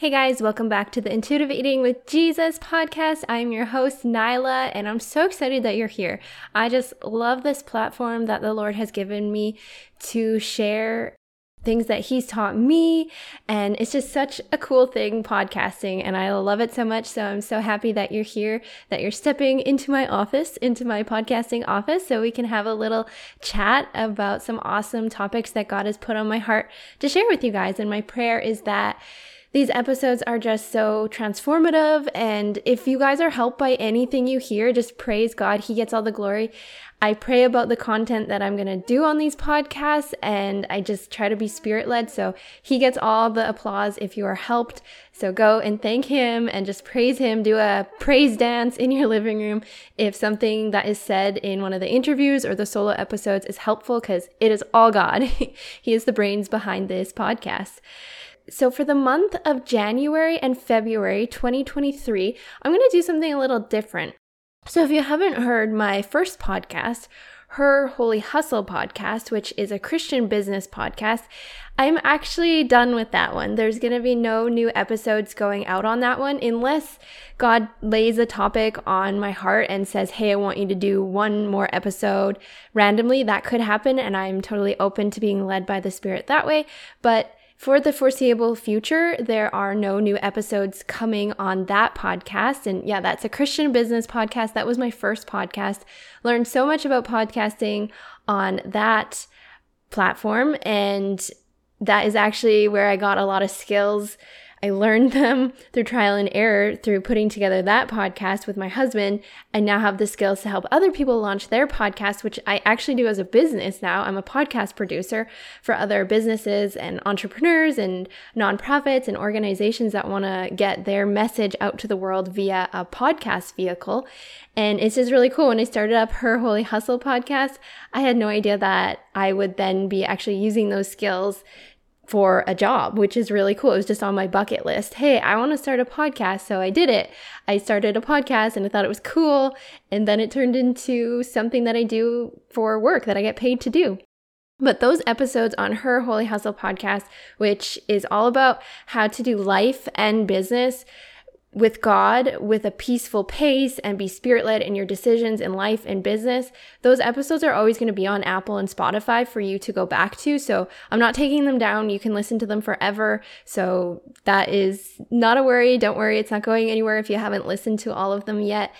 Hey guys, welcome back to the Intuitive Eating with Jesus podcast. I'm your host, Nyla, and I'm so excited that you're here. I just love this platform that the Lord has given me to share things that He's taught me. And it's just such a cool thing, podcasting, and I love it so much. So I'm so happy that you're here, that you're stepping into my office, into my podcasting office, so we can have a little chat about some awesome topics that God has put on my heart to share with you guys. And my prayer is that these episodes are just so transformative. And if you guys are helped by anything you hear, just praise God. He gets all the glory. I pray about the content that I'm going to do on these podcasts and I just try to be spirit led. So he gets all the applause if you are helped. So go and thank him and just praise him. Do a praise dance in your living room if something that is said in one of the interviews or the solo episodes is helpful because it is all God. he is the brains behind this podcast. So, for the month of January and February 2023, I'm going to do something a little different. So, if you haven't heard my first podcast, her Holy Hustle podcast, which is a Christian business podcast, I'm actually done with that one. There's going to be no new episodes going out on that one unless God lays a topic on my heart and says, Hey, I want you to do one more episode randomly. That could happen, and I'm totally open to being led by the Spirit that way. But for the foreseeable future, there are no new episodes coming on that podcast. And yeah, that's a Christian business podcast. That was my first podcast. Learned so much about podcasting on that platform. And that is actually where I got a lot of skills I learned them through trial and error through putting together that podcast with my husband. I now have the skills to help other people launch their podcast, which I actually do as a business now. I'm a podcast producer for other businesses and entrepreneurs and nonprofits and organizations that want to get their message out to the world via a podcast vehicle. And it's just really cool. When I started up her Holy Hustle podcast, I had no idea that I would then be actually using those skills for a job, which is really cool. It was just on my bucket list. Hey, I want to start a podcast. So I did it. I started a podcast and I thought it was cool. And then it turned into something that I do for work that I get paid to do. But those episodes on her Holy Hustle podcast, which is all about how to do life and business with God with a peaceful pace and be spirit led in your decisions in life and business, those episodes are always going to be on Apple and Spotify for you to go back to. So I'm not taking them down. You can listen to them forever. So that is not a worry. Don't worry. It's not going anywhere if you haven't listened to all of them yet.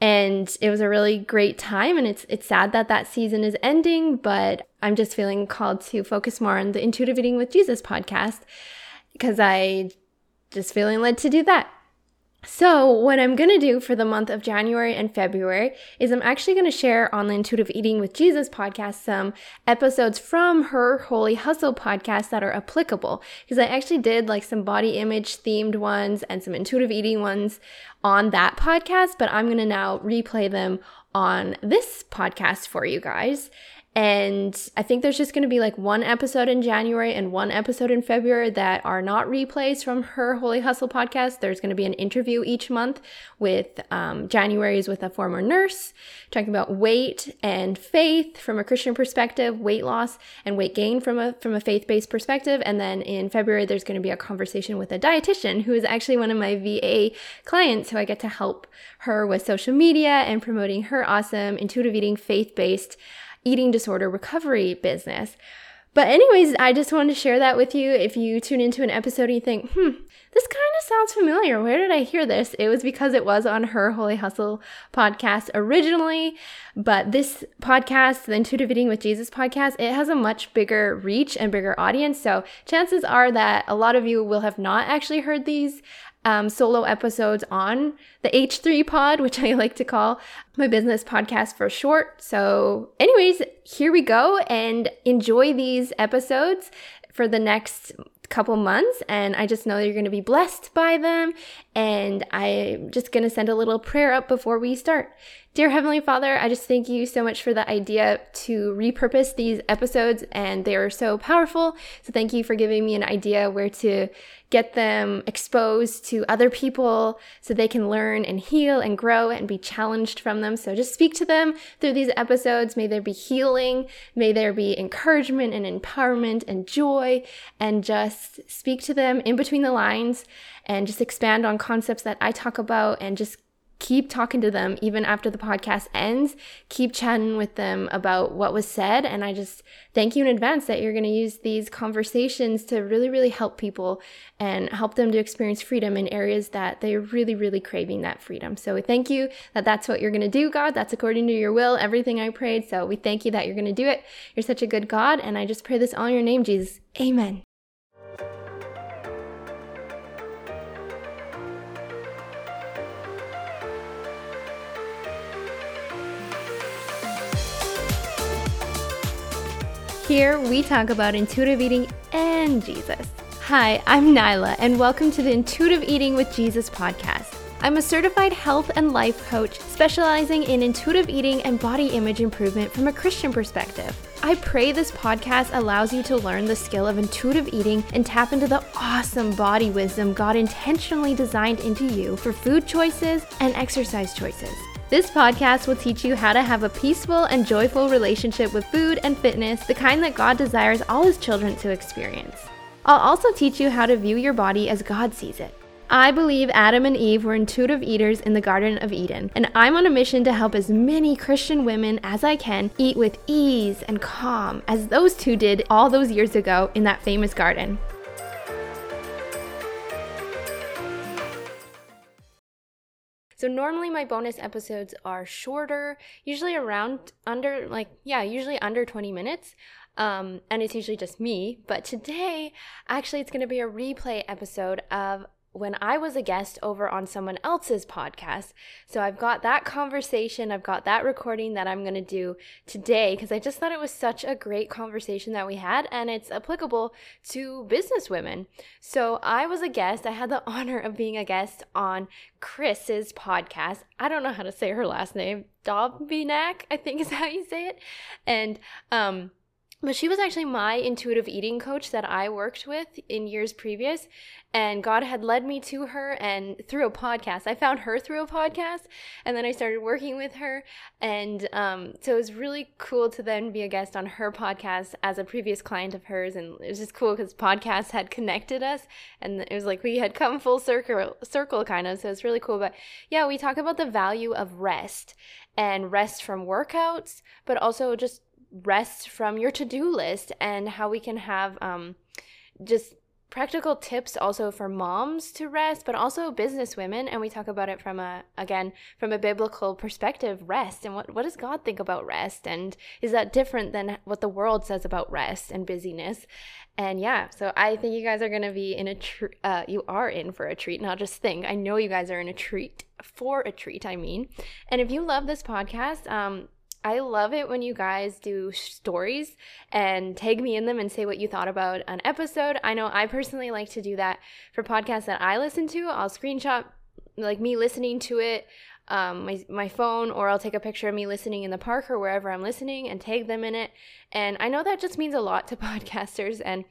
And it was a really great time. And it's, it's sad that that season is ending, but I'm just feeling called to focus more on the Intuitive Eating with Jesus podcast because I just feeling led to do that. So, what I'm going to do for the month of January and February is I'm actually going to share on the Intuitive Eating with Jesus podcast some episodes from her Holy Hustle podcast that are applicable. Because I actually did like some body image themed ones and some intuitive eating ones on that podcast, but I'm going to now replay them on this podcast for you guys. And I think there's just going to be like one episode in January and one episode in February that are not replays from her Holy Hustle podcast. There's going to be an interview each month with um, January's with a former nurse, talking about weight and faith from a Christian perspective, weight loss and weight gain from a from a faith based perspective. And then in February, there's going to be a conversation with a dietitian who is actually one of my VA clients, who I get to help her with social media and promoting her awesome intuitive eating faith based eating disorder recovery business. But, anyways, I just wanted to share that with you. If you tune into an episode and you think, hmm, this kind of sounds familiar. Where did I hear this? It was because it was on her Holy Hustle podcast originally. But this podcast, the Intuitive Eating with Jesus podcast, it has a much bigger reach and bigger audience. So chances are that a lot of you will have not actually heard these um, solo episodes on the H3 pod, which I like to call my business podcast for short. So, anyways, here we go and enjoy these episodes for the next couple months and I just know you're going to be blessed by them and I'm just going to send a little prayer up before we start. Dear Heavenly Father, I just thank you so much for the idea to repurpose these episodes, and they are so powerful. So, thank you for giving me an idea where to get them exposed to other people so they can learn and heal and grow and be challenged from them. So, just speak to them through these episodes. May there be healing, may there be encouragement and empowerment and joy, and just speak to them in between the lines and just expand on concepts that I talk about and just keep talking to them even after the podcast ends. Keep chatting with them about what was said. And I just thank you in advance that you're going to use these conversations to really, really help people and help them to experience freedom in areas that they're really, really craving that freedom. So we thank you that that's what you're going to do, God. That's according to your will, everything I prayed. So we thank you that you're going to do it. You're such a good God. And I just pray this all in your name, Jesus. Amen. Here we talk about intuitive eating and Jesus. Hi, I'm Nyla, and welcome to the Intuitive Eating with Jesus podcast. I'm a certified health and life coach specializing in intuitive eating and body image improvement from a Christian perspective. I pray this podcast allows you to learn the skill of intuitive eating and tap into the awesome body wisdom God intentionally designed into you for food choices and exercise choices. This podcast will teach you how to have a peaceful and joyful relationship with food and fitness, the kind that God desires all His children to experience. I'll also teach you how to view your body as God sees it. I believe Adam and Eve were intuitive eaters in the Garden of Eden, and I'm on a mission to help as many Christian women as I can eat with ease and calm as those two did all those years ago in that famous garden. So normally my bonus episodes are shorter, usually around under like yeah, usually under 20 minutes. Um, and it's usually just me. But today, actually, it's going to be a replay episode of when I was a guest over on someone else's podcast. So I've got that conversation, I've got that recording that I'm going to do today because I just thought it was such a great conversation that we had and it's applicable to business women. So I was a guest. I had the honor of being a guest on Kris's podcast. I don't know how to say her last name. Dobinak, I think is how you say it. And um but she was actually my intuitive eating coach that I worked with in years previous. And God had led me to her and through a podcast. I found her through a podcast and then I started working with her. And um, so it was really cool to then be a guest on her podcast as a previous client of hers. And it was just cool because podcasts had connected us and it was like we had come full circle, circle kind of. So it's really cool. But yeah, we talk about the value of rest and rest from workouts, but also just rest from your to-do list and how we can have um, just practical tips also for moms to rest but also business women. And we talk about it from a again from a biblical perspective rest. And what, what does god think about rest? And is that different than what the world says about rest and busyness? And yeah so i think you guys are going to be in a uh, you are in for a treat not just think. I know you guys are in a treat for a treat i mean. And if you love this podcast um I love it when you guys do stories and tag me in them and say what you thought about an episode. I know I personally like to do that for podcasts that I listen to. I'll screenshot like me listening to it um, my, my phone or I'll take a picture of me listening in the park or wherever I'm listening and tag them in it. And I know that just means a lot to podcasters and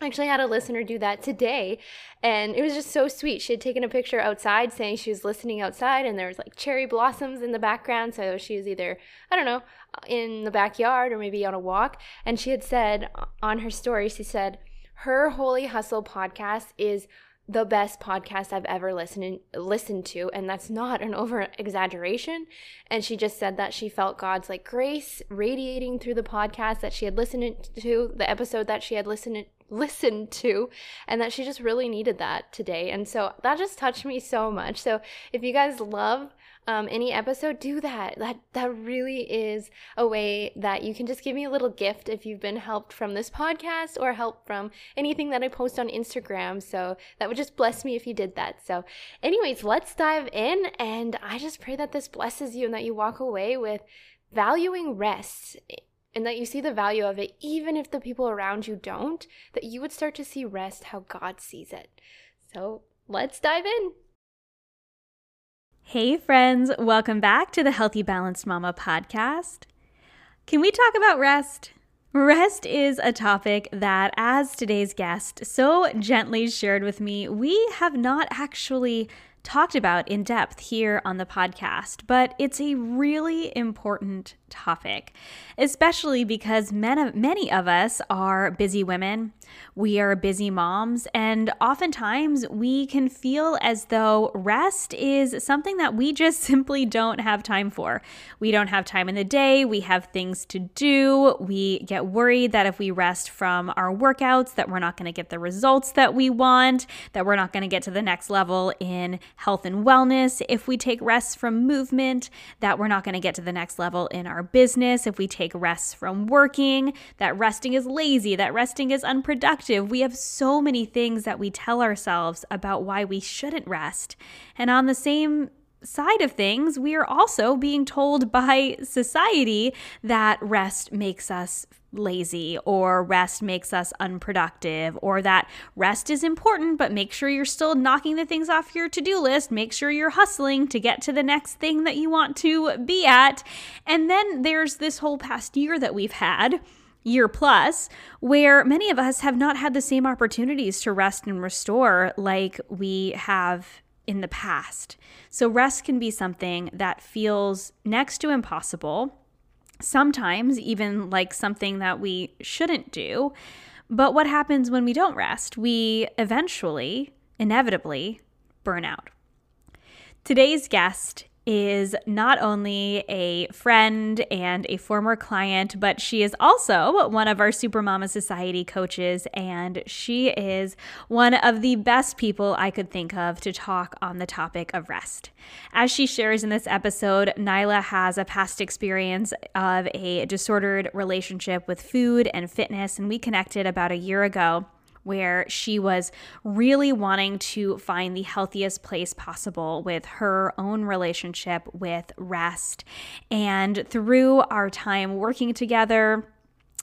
I actually had a listener do that today and it was just so sweet. She had taken a picture outside saying she was listening outside and there was like cherry blossoms in the background. So she was either, I don't know, in the backyard or maybe on a walk. And she had said uh, on her story, she said, her Holy Hustle podcast is the best podcast I've ever listened listened to and that's not an over exaggeration and she just said that she felt God's like grace radiating through the podcast that she had listened to the episode that she had listened listened to and that she just really needed that today. And so that just touched me so much. So if you guys love um, any episode do that. That that really is a way that you can just give me a little gift if you've been helped from this podcast or help from anything that i post on instagram. So that would just bless me if you did that. So anyways let's dive in. And i just pray that this blesses you and that you walk away with valuing rest and that you see the value of it, even if the people around you don't, that you would start to see rest how God sees it. So let's dive in. Hey, friends, welcome back to the Healthy Balanced Mama podcast. Can we talk about rest? Rest is a topic that, as today's guest so gently shared with me, we have not actually talked about in depth here on the podcast, but it's a really important topic, especially because many of us are busy women. We are busy moms, and oftentimes we can feel as though rest is something that we just simply don't have time for. We don't have time in the day, we have things to do. We get worried that if we rest from our workouts that we're not going to get the results that we want, that we're not going to get to the next level in health and wellness. If we take rest from movement, that we're not going to get to the next level in our business. If we take rests from working, that resting is lazy, that resting is unproductive. We have so many things that we tell ourselves about why we shouldn't rest. And on the same side of things, we are also being told by society that rest makes us lazy or rest makes us unproductive or that rest is important, but make sure you're still knocking the things off your to do list. Make sure you're hustling to get to the next thing that you want to be at. And then there's this whole past year that we've had year plus, where many of us have not had the same opportunities to rest and restore like we have in the past. So, rest can be something that feels next to impossible, sometimes even like something that we shouldn't do. But what happens when we don't rest? We eventually, inevitably, burn out. Today's guest is not only a friend and a former client, but she is also one of our Supermama Society coaches, and she is one of the best people I could think of to talk on the topic of rest. As she shares in this episode, Nyla has a past experience of a disordered relationship with food and fitness, and we connected about a year ago where she was really wanting to find the healthiest place possible with her own relationship with rest. And through our time working together,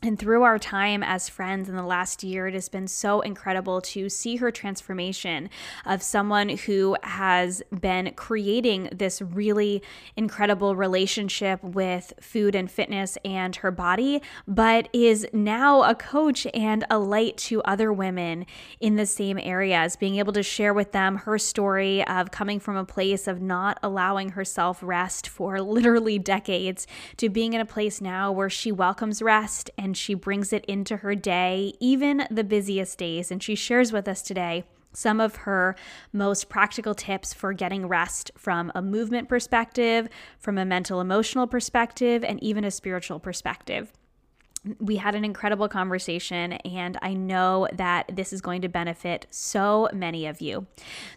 and through our time as friends in the last year, it has been so incredible to see her transformation of someone who has been creating this really incredible relationship with food and fitness and her body, but is now a coach and a light to other women in the same areas, being able to share with them her story of coming from a place of not allowing herself rest for literally decades to being in a place now where she welcomes rest and and she brings it into her day, even the busiest days. And she shares with us today some of her most practical tips for getting rest from a movement perspective, from a mental emotional perspective, and even a spiritual perspective we had an incredible conversation, and I know that this is going to benefit so many of you.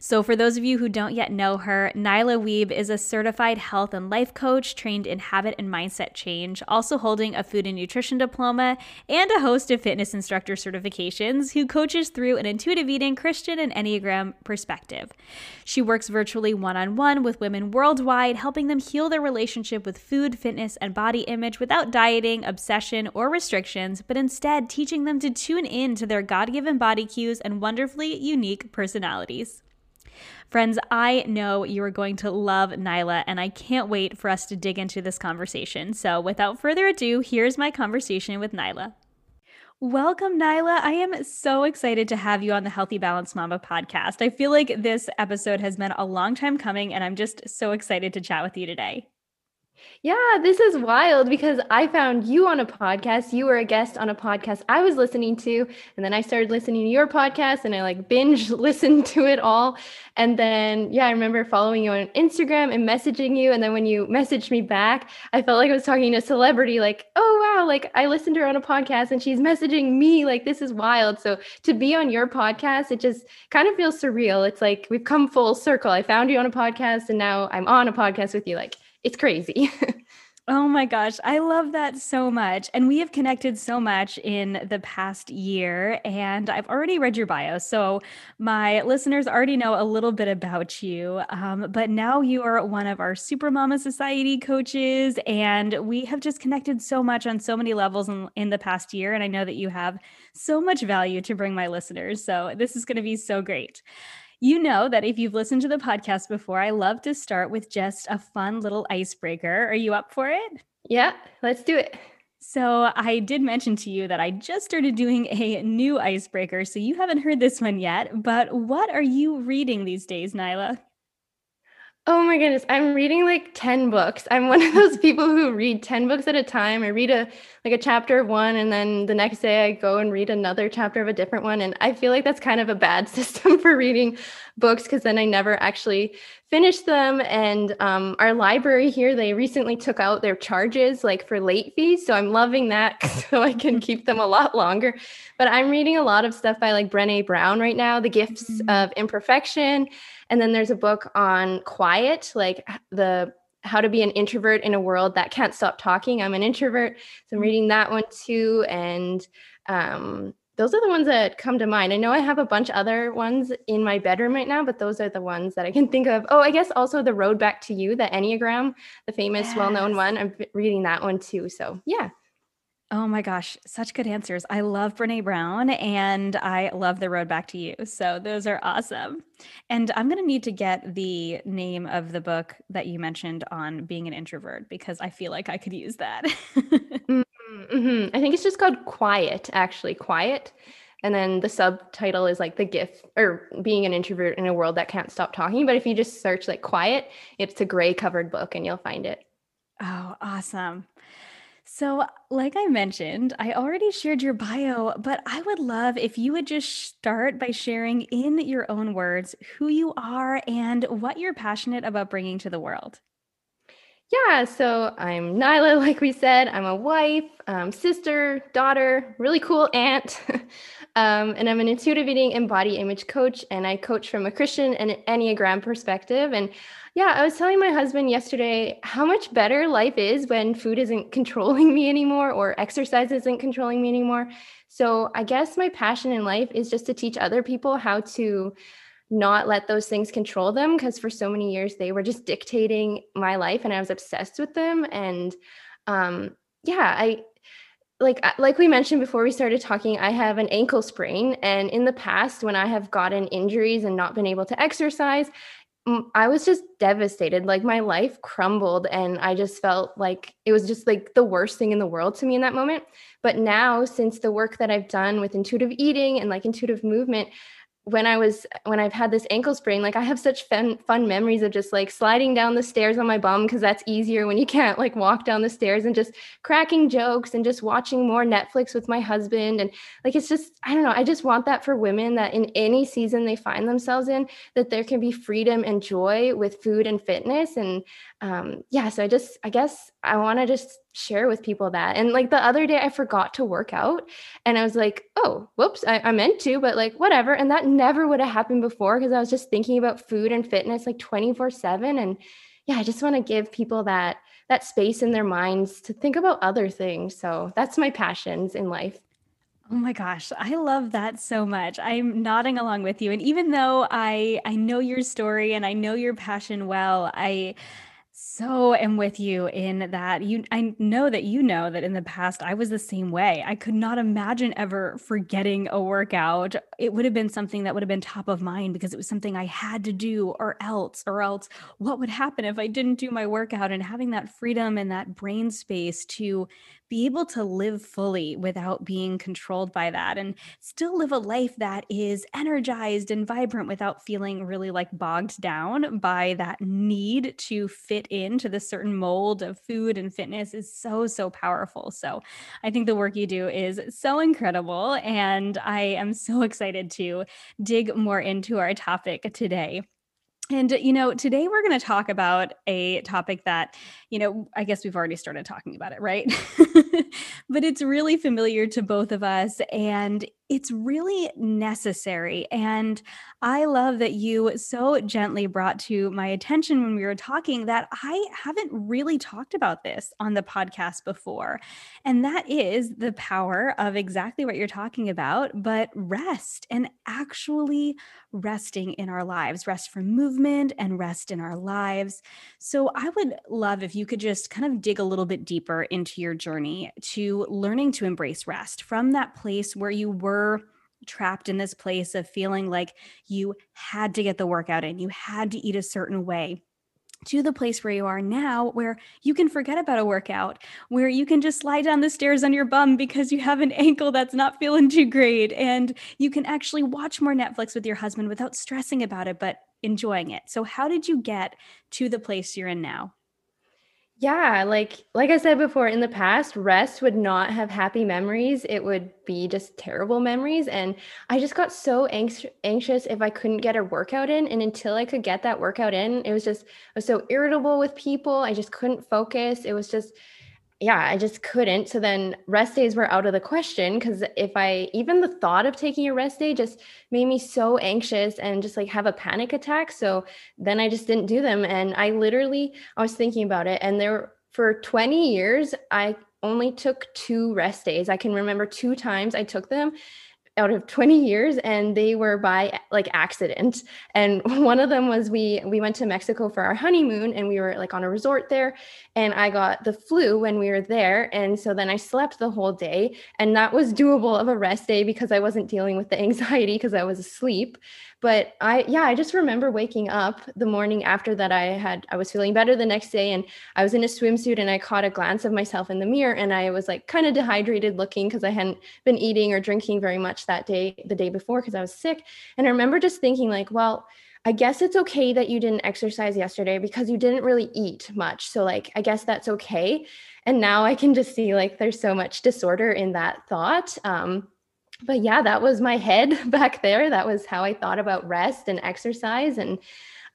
So, for those of you who don't yet know her, Nyla Weeb is a certified health and life coach trained in habit and mindset change, also holding a food and nutrition diploma and a host of fitness instructor certifications, who coaches through an intuitive eating, Christian, and Enneagram perspective. She works virtually one on one with women worldwide, helping them heal their relationship with food, fitness, and body image without dieting, obsession, or restrictions, but instead teaching them to tune in to their God given body cues and wonderfully unique personalities. Friends, I know you are going to love Nyla, and I can't wait for us to dig into this conversation. So, without further ado, here's my conversation with Nyla. Welcome, Nyla. I am so excited to have you on the Healthy Balance Mama podcast. I feel like this episode has been a long time coming, and I'm just so excited to chat with you today. Yeah, this is wild because I found you on a podcast. You were a guest on a podcast I was listening to. And then I started listening to your podcast and I like binge listened to it all. And then, yeah, I remember following you on Instagram and messaging you. And then when you messaged me back, I felt like I was talking to a celebrity, like, oh, wow, like I listened to her on a podcast and she's messaging me. Like, this is wild. So to be on your podcast, it just kind of feels surreal. It's like we've come full circle. I found you on a podcast and now I'm on a podcast with you. Like, it's crazy. Oh my gosh, I love that so much. And we have connected so much in the past year. And I've already read your bio. So my listeners already know a little bit about you. Um, but now you are one of our Supermama Society coaches. And we have just connected so much on so many levels in, in the past year. And I know that you have so much value to bring my listeners. So this is going to be so great. You know that if you've listened to the podcast before, I love to start with just a fun little icebreaker. Are you up for it? Yeah, let's do it. So, I did mention to you that I just started doing a new icebreaker. So, you haven't heard this one yet, but what are you reading these days, Nyla? Oh my goodness, I'm reading like 10 books. I'm one of those people who read 10 books at a time. I read a like a chapter of one and then the next day I go and read another chapter of a different one and I feel like that's kind of a bad system for reading books because then I never actually finish them and um, our library here they recently took out their charges like for late fees so I'm loving that so I can keep them a lot longer. But I'm reading a lot of stuff by like Brené Brown right now, The Gifts mm-hmm. of Imperfection and then there's a book on quiet, like the how to be an introvert in a world that can't stop talking. I'm an introvert, so I'm reading that one too. And um, those are the ones that come to mind. I know I have a bunch other ones in my bedroom right now, but those are the ones that I can think of. Oh, I guess also the Road Back to You, the Enneagram, the famous, yes. well-known one. I'm reading that one too. So yeah. Oh my gosh, such good answers. I love Brene Brown and I love The Road Back to You. So those are awesome. And I'm going to need to get the name of the book that you mentioned on being an introvert because I feel like I could use that. mm-hmm. I think it's just called Quiet, actually, Quiet. And then the subtitle is like the gift or being an introvert in a world that can't stop talking. But if you just search like quiet, it's a gray covered book and you'll find it. Oh, awesome. So, like I mentioned, I already shared your bio, but I would love if you would just start by sharing in your own words who you are and what you're passionate about bringing to the world. Yeah, so I'm Nyla, like we said. I'm a wife, um, sister, daughter, really cool aunt. um, and I'm an intuitive eating and body image coach, and I coach from a Christian and Enneagram perspective. And yeah, I was telling my husband yesterday how much better life is when food isn't controlling me anymore or exercise isn't controlling me anymore. So I guess my passion in life is just to teach other people how to not let those things control them because for so many years they were just dictating my life and I was obsessed with them and um yeah, I like like we mentioned before we started talking i have an ankle sprain and in the past when i have gotten injuries and not been able to exercise I was just devastated. Like my life crumbled and I just felt like it was just like the worst thing in the world to me in that moment. But now since the work that I've done with intuitive eating and like intuitive movement, when I was when I've had this ankle sprain, like I have such fun fun memories of just like sliding down the stairs on my bum because that's easier when you can't like walk down the stairs and just cracking jokes and just watching more Netflix with my husband. And like it's just I don't know, I just want that for women that in any season they find themselves in that there can be freedom and joy with food and fitness. And um yeah, so I just I guess I want to just share with people that. And like the other day, I forgot to work out and I was like, oh, whoops, I, I meant to, but like whatever. And that never would have happened before because I was just thinking about food and fitness like 24 7. And yeah, I just want to give people that that space in their minds to think about other things. So that's my passions in life. Oh my gosh, I love that so much. I'm nodding along with you and even though I I know your story and I know your passion well, I so am with you in that you I know that you know that in the past I was the same way. I could not imagine ever forgetting a workout. It would have been something that would have been top of mind because it was something I had to do or else or else what would happen if I didn't do my workout and having that freedom and that brain space to be able to live fully without being controlled by that and still live a life that is energized and vibrant without feeling really like bogged down by that need to fit into the certain mold of food and fitness is so, so powerful. So I think the work you do is so incredible. And I am so excited to dig more into our topic today. And, you know, today we're going to talk about a topic that, you know, I guess we've already started talking about it, right? but it's really familiar to both of us. And it's really necessary. And I love that you so gently brought to my attention when we were talking that I haven't really talked about this on the podcast before. And that is the power of exactly what you're talking about, but rest and actually resting in our lives, rest from movement and rest in our lives. So I would love if you could just kind of dig a little bit deeper into your journey to learning to embrace rest from that place where you were trapped in this place of feeling like you had to get the workout in, you had to eat a certain way to the place where you are now where you can forget about a workout where you can just slide down the stairs on your bum because you have an ankle that's not feeling too great and you can actually watch more Netflix with your husband without stressing about it but enjoying it. So how did you get to the place you're in now? Yeah, like like I said before in the past, rest would not have happy memories. It would be just terrible memories and I just got so anx- anxious if I couldn't get a workout in and until I could get that workout in, it was just I was so irritable with people. I just couldn't focus. It was just yeah, I just couldn't. So then rest days were out of the question because if I even the thought of taking a rest day just made me so anxious and just like have a panic attack. So then I just didn't do them. And I literally, I was thinking about it. And there for 20 years, I only took two rest days. I can remember two times I took them out of 20 years and they were by like accident. And one of them was we we went to mexico for our honeymoon and we were like on a resort there and i got the flu when we were there and so then i slept the whole day and that was doable of a rest day because i wasn't dealing with the anxiety because i was asleep but i yeah i just remember waking up the morning after that i had i was feeling better the next day and i was in a swimsuit and i caught a glance of myself in the mirror and i was like kind of dehydrated looking because i hadn't been eating or drinking very much that day the day before because i was sick and i remember just thinking like well I guess it's okay that you didn't exercise yesterday because you didn't really eat much. So, like, I guess that's okay. And now I can just see like there's so much disorder in that thought. Um, but yeah, that was my head back there. That was how I thought about rest and exercise. And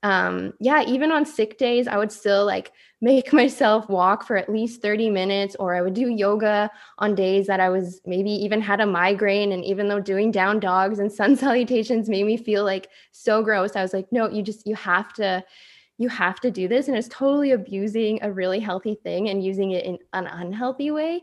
um, yeah, even on sick days, I would still like make myself walk for at least 30 minutes, or I would do yoga on days that I was maybe even had a migraine. And even though doing down dogs and sun salutations made me feel like so gross, I was like, no, you just, you have to, you have to do this. And it's totally abusing a really healthy thing and using it in an unhealthy way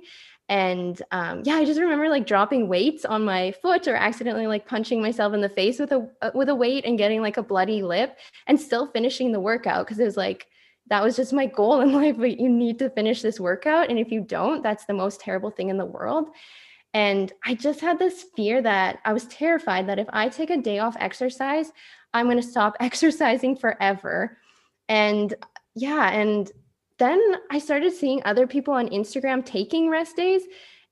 and um, yeah i just remember like dropping weights on my foot or accidentally like punching myself in the face with a uh, with a weight and getting like a bloody lip and still finishing the workout because it was like that was just my goal in life but you need to finish this workout and if you don't that's the most terrible thing in the world. And i just had this fear that i was terrified that if i take a day off exercise i'm going to stop exercising forever. And yeah and then I started seeing other people on Instagram taking rest days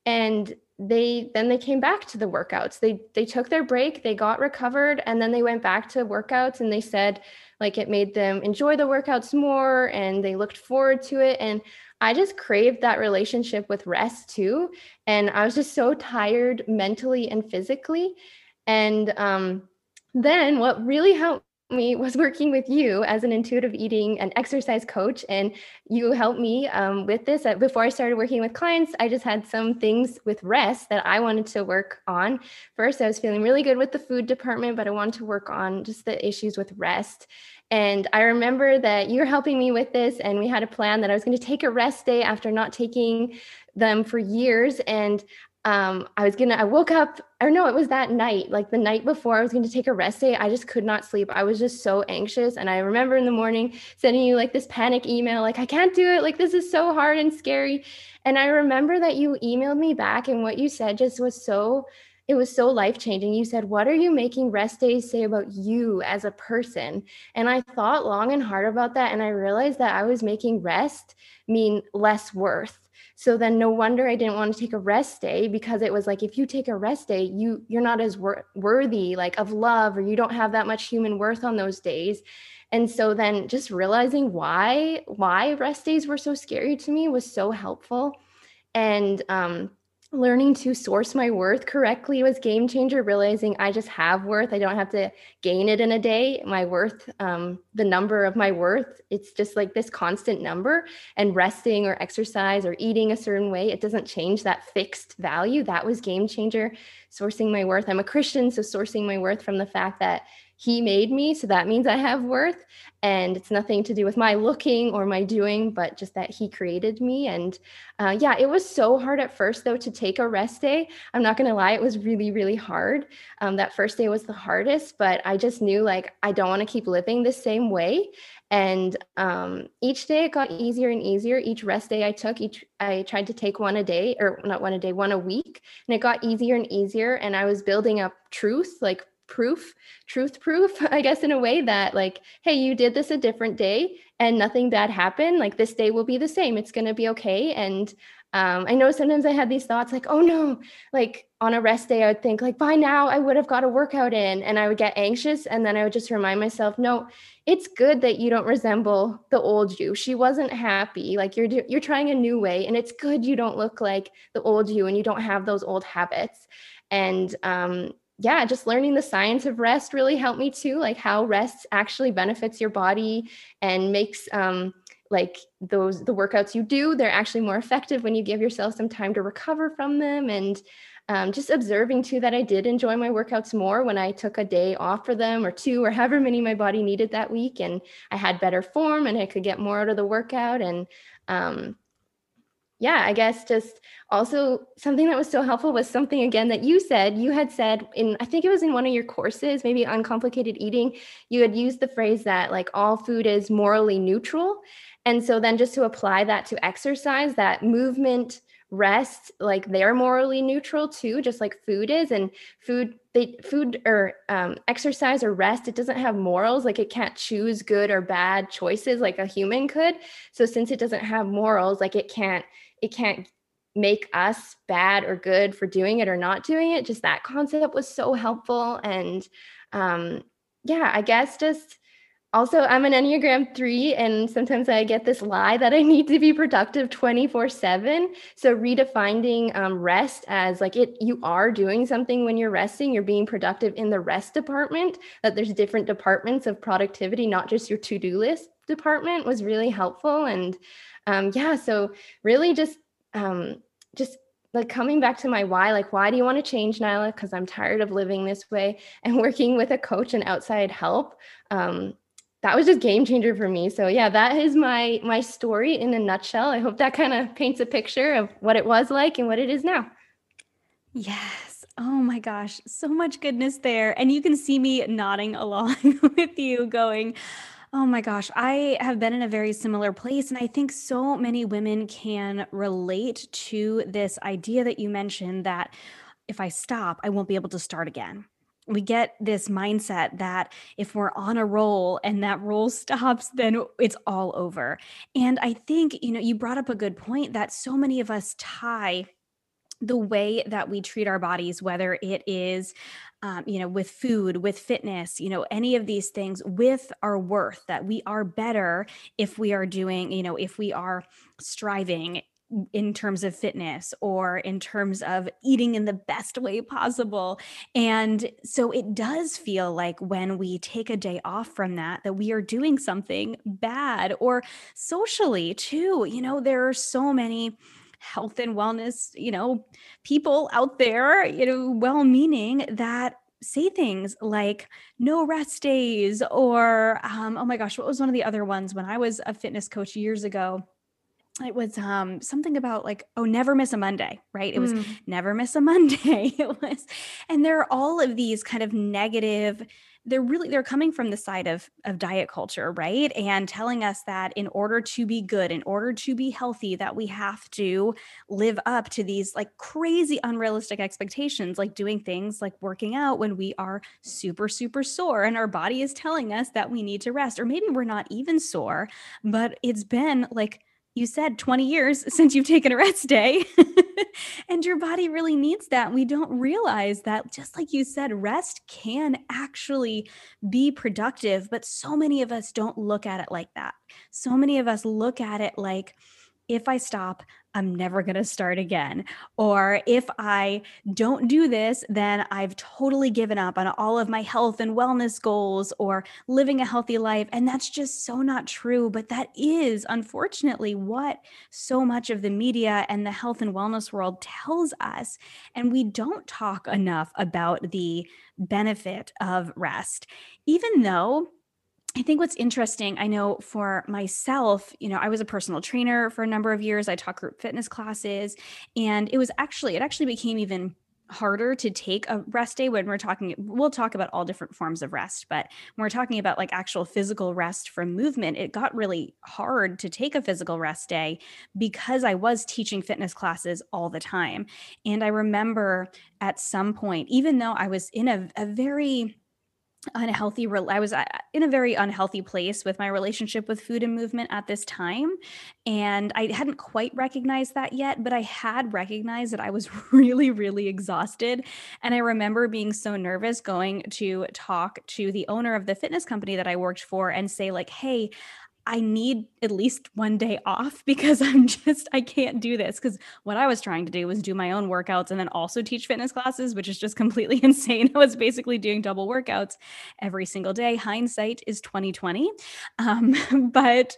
and they then they came back to the workouts. They they took their break, they got recovered and then they went back to workouts and they said like it made them enjoy the workouts more and they looked forward to it and I just craved that relationship with rest too and I was just so tired mentally and physically and um then what really helped me was working with you as an intuitive eating and exercise coach and you helped me um, with this uh, before i started working with clients i just had some things with rest that i wanted to work on first i was feeling really good with the food department but i wanted to work on just the issues with rest and I remember that you were helping me with this, and we had a plan that I was going to take a rest day after not taking them for years. And um, I was gonna, I woke up, or no, it was that night, like the night before I was gonna take a rest day. I just could not sleep. I was just so anxious. And I remember in the morning sending you like this panic email, like, I can't do it. Like, this is so hard and scary. And I remember that you emailed me back, and what you said just was so, it was so life changing. You said, What are you making rest days say about you as a person? And I thought long and hard about that. And I realized that I was making rest mean less worth so then no wonder I didn't want to take a rest day because it was like if you take a rest day, you you're not as wor- worthy like of love or you don't have that much human worth on those days. And so then just realizing why why rest days were so scary to me was so helpful. And um learning to source my worth correctly was game changer realizing i just have worth. I don't have to gain it in a day. My worth um, the number of my worth it's just like this constant number and resting or exercise or eating a certain way it doesn't change that fixed value. That was game changer sourcing my worth. I'm a christian so sourcing my worth from the fact that he made me so that means i have worth. And it's nothing to do with my looking or my doing but just that he created me. And uh, yeah it was so hard at first though to take a rest day. I'm not going to lie it was really really hard. Um, that first day was the hardest but i just knew like i don't want to keep living the same way. And um, each day it got easier and easier. Each rest day I took, each I tried to take one a day, or not one a day, one a week, and it got easier and easier. And I was building up truth, like proof, truth proof, I guess, in a way that, like, hey, you did this a different day and nothing bad happened. Like, this day will be the same. It's going to be okay. And um, I know sometimes I had these thoughts like, oh no, like on a rest day, I would think, like, by now I would have got a workout in, and I would get anxious. And then I would just remind myself, no, it's good that you don't resemble the old you. She wasn't happy. Like you're you're trying a new way, and it's good you don't look like the old you, and you don't have those old habits. And um, yeah, just learning the science of rest really helped me too, like how rest actually benefits your body and makes um, like those the workouts you do, they're actually more effective when you give yourself some time to recover from them. And um, just observing too that I did enjoy my workouts more when I took a day off for them or two or however many my body needed that week, and I had better form and I could get more out of the workout and um, yeah, I guess just also something that was so helpful was something again that you said. You had said in, I think it was in one of your courses, maybe Uncomplicated Eating, you had used the phrase that like all food is morally neutral. And so then just to apply that to exercise, that movement, rest, like they're morally neutral too, just like food is. And food, they food or um, exercise or rest, it doesn't have morals. Like it can't choose good or bad choices like a human could. So since it doesn't have morals, like it can't it can't make us bad or good for doing it or not doing it. Just that concept was so helpful. And um, yeah, I guess just also I'm an Enneagram 3 and sometimes I get this lie that I need to be productive 24/7. So redefining um, rest as like it you are doing something when you're resting, you're being productive in the rest department, that there's different departments of productivity, not just your to-do list department was really helpful and um, yeah, so really just um, just like coming back to my why, like why do you want to change, Nyla? Because I'm tired of living this way and working with a coach and outside help. Um, that was just game changer for me. So yeah, that is my my story in a nutshell. I hope that kind of paints a picture of what it was like and what it is now. Yes. Oh my gosh, so much goodness there. And you can see me nodding along with you going, Oh my gosh, I have been in a very similar place. And I think so many women can relate to this idea that you mentioned that if I stop, I won't be able to start again. We get this mindset that if we're on a roll and that roll stops, then it's all over. And I think, you know, you brought up a good point that so many of us tie the way that we treat our bodies, whether it is, um, you know, with food, with fitness, you know, any of these things, with our worth, that we are better if we are doing, you know, if we are striving in terms of fitness or in terms of eating in the best way possible. And so it does feel like when we take a day off from that, that we are doing something bad or socially too. You know, there are so many health and wellness, you know, people out there, you know, well meaning that say things like no rest days or um, oh my gosh what was one of the other ones when i was a fitness coach years ago? It was um, something about like oh never miss a monday right? It was mm. never miss a monday. It was and there are all of these kind of negative they're really they're coming from the side of of diet culture right? And telling us that in order to be good in order to be healthy that we have to live up to these like crazy unrealistic expectations like doing things like working out when we are super super sore and our body is telling us that we need to rest or maybe we're not even sore but it's been like you said 20 years since you've taken a rest day and your body really needs that. We don't realize that, just like you said, rest can actually be productive, but so many of us don't look at it like that. So many of us look at it like, if I stop, I'm never going to start again. Or if I don't do this, then I've totally given up on all of my health and wellness goals or living a healthy life. And that's just so not true. But that is unfortunately what so much of the media and the health and wellness world tells us. And we don't talk enough about the benefit of rest, even though I think what's interesting, I know for myself, you know, I was a personal trainer for a number of years. I taught group fitness classes, and it was actually, it actually became even harder to take a rest day when we're talking we'll talk about all different forms of rest but when we're talking about like actual physical rest from movement it got really hard to take a physical rest day because I was teaching fitness classes all the time and I remember at some point even though I was in a, a very unhealthy i was uh, in a very unhealthy place with my relationship with food and movement at this time and i hadn't quite recognized that yet but i had recognized that i was really really exhausted and i remember being so nervous going to talk to the owner of the fitness company that i worked for and say like hey I need at least one day off because I'm just, I can't do this. Because what I was trying to do was do my own workouts and then also teach fitness classes, which is just completely insane. I was basically doing double workouts every single day. Hindsight is 2020. Um, but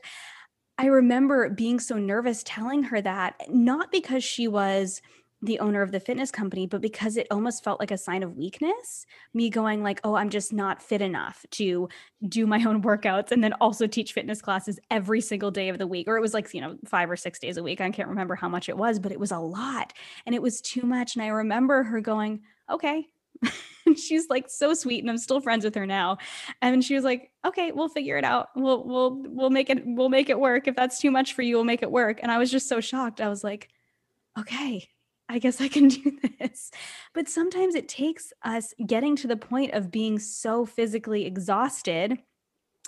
I remember being so nervous telling her that, not because she was, the owner of the fitness company but because it almost felt like a sign of weakness me going like oh i'm just not fit enough to do my own workouts and then also teach fitness classes every single day of the week or it was like you know 5 or 6 days a week i can't remember how much it was but it was a lot and it was too much and i remember her going okay and she's like so sweet and I'm still friends with her now. And she was like, "Okay, we'll figure it out. We'll we'll we'll make it we'll make it work. If that's too much for you, we'll make it work." And I was just so shocked. I was like, "Okay, I guess I can do this. But sometimes it takes us getting to the point of being so physically exhausted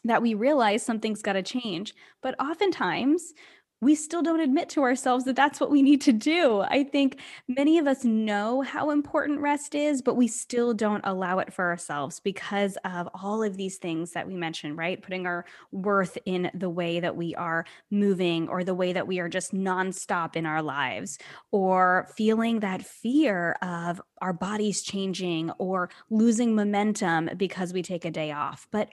that we realize something's got to change. But oftentimes, we still don't admit to ourselves that that's what we need to do. I think many of us know how important rest is, but we still don't allow it for ourselves because of all of these things that we mentioned, right? Putting our worth in the way that we are moving or the way that we are just nonstop in our lives, or feeling that fear of our bodies changing or losing momentum because we take a day off. But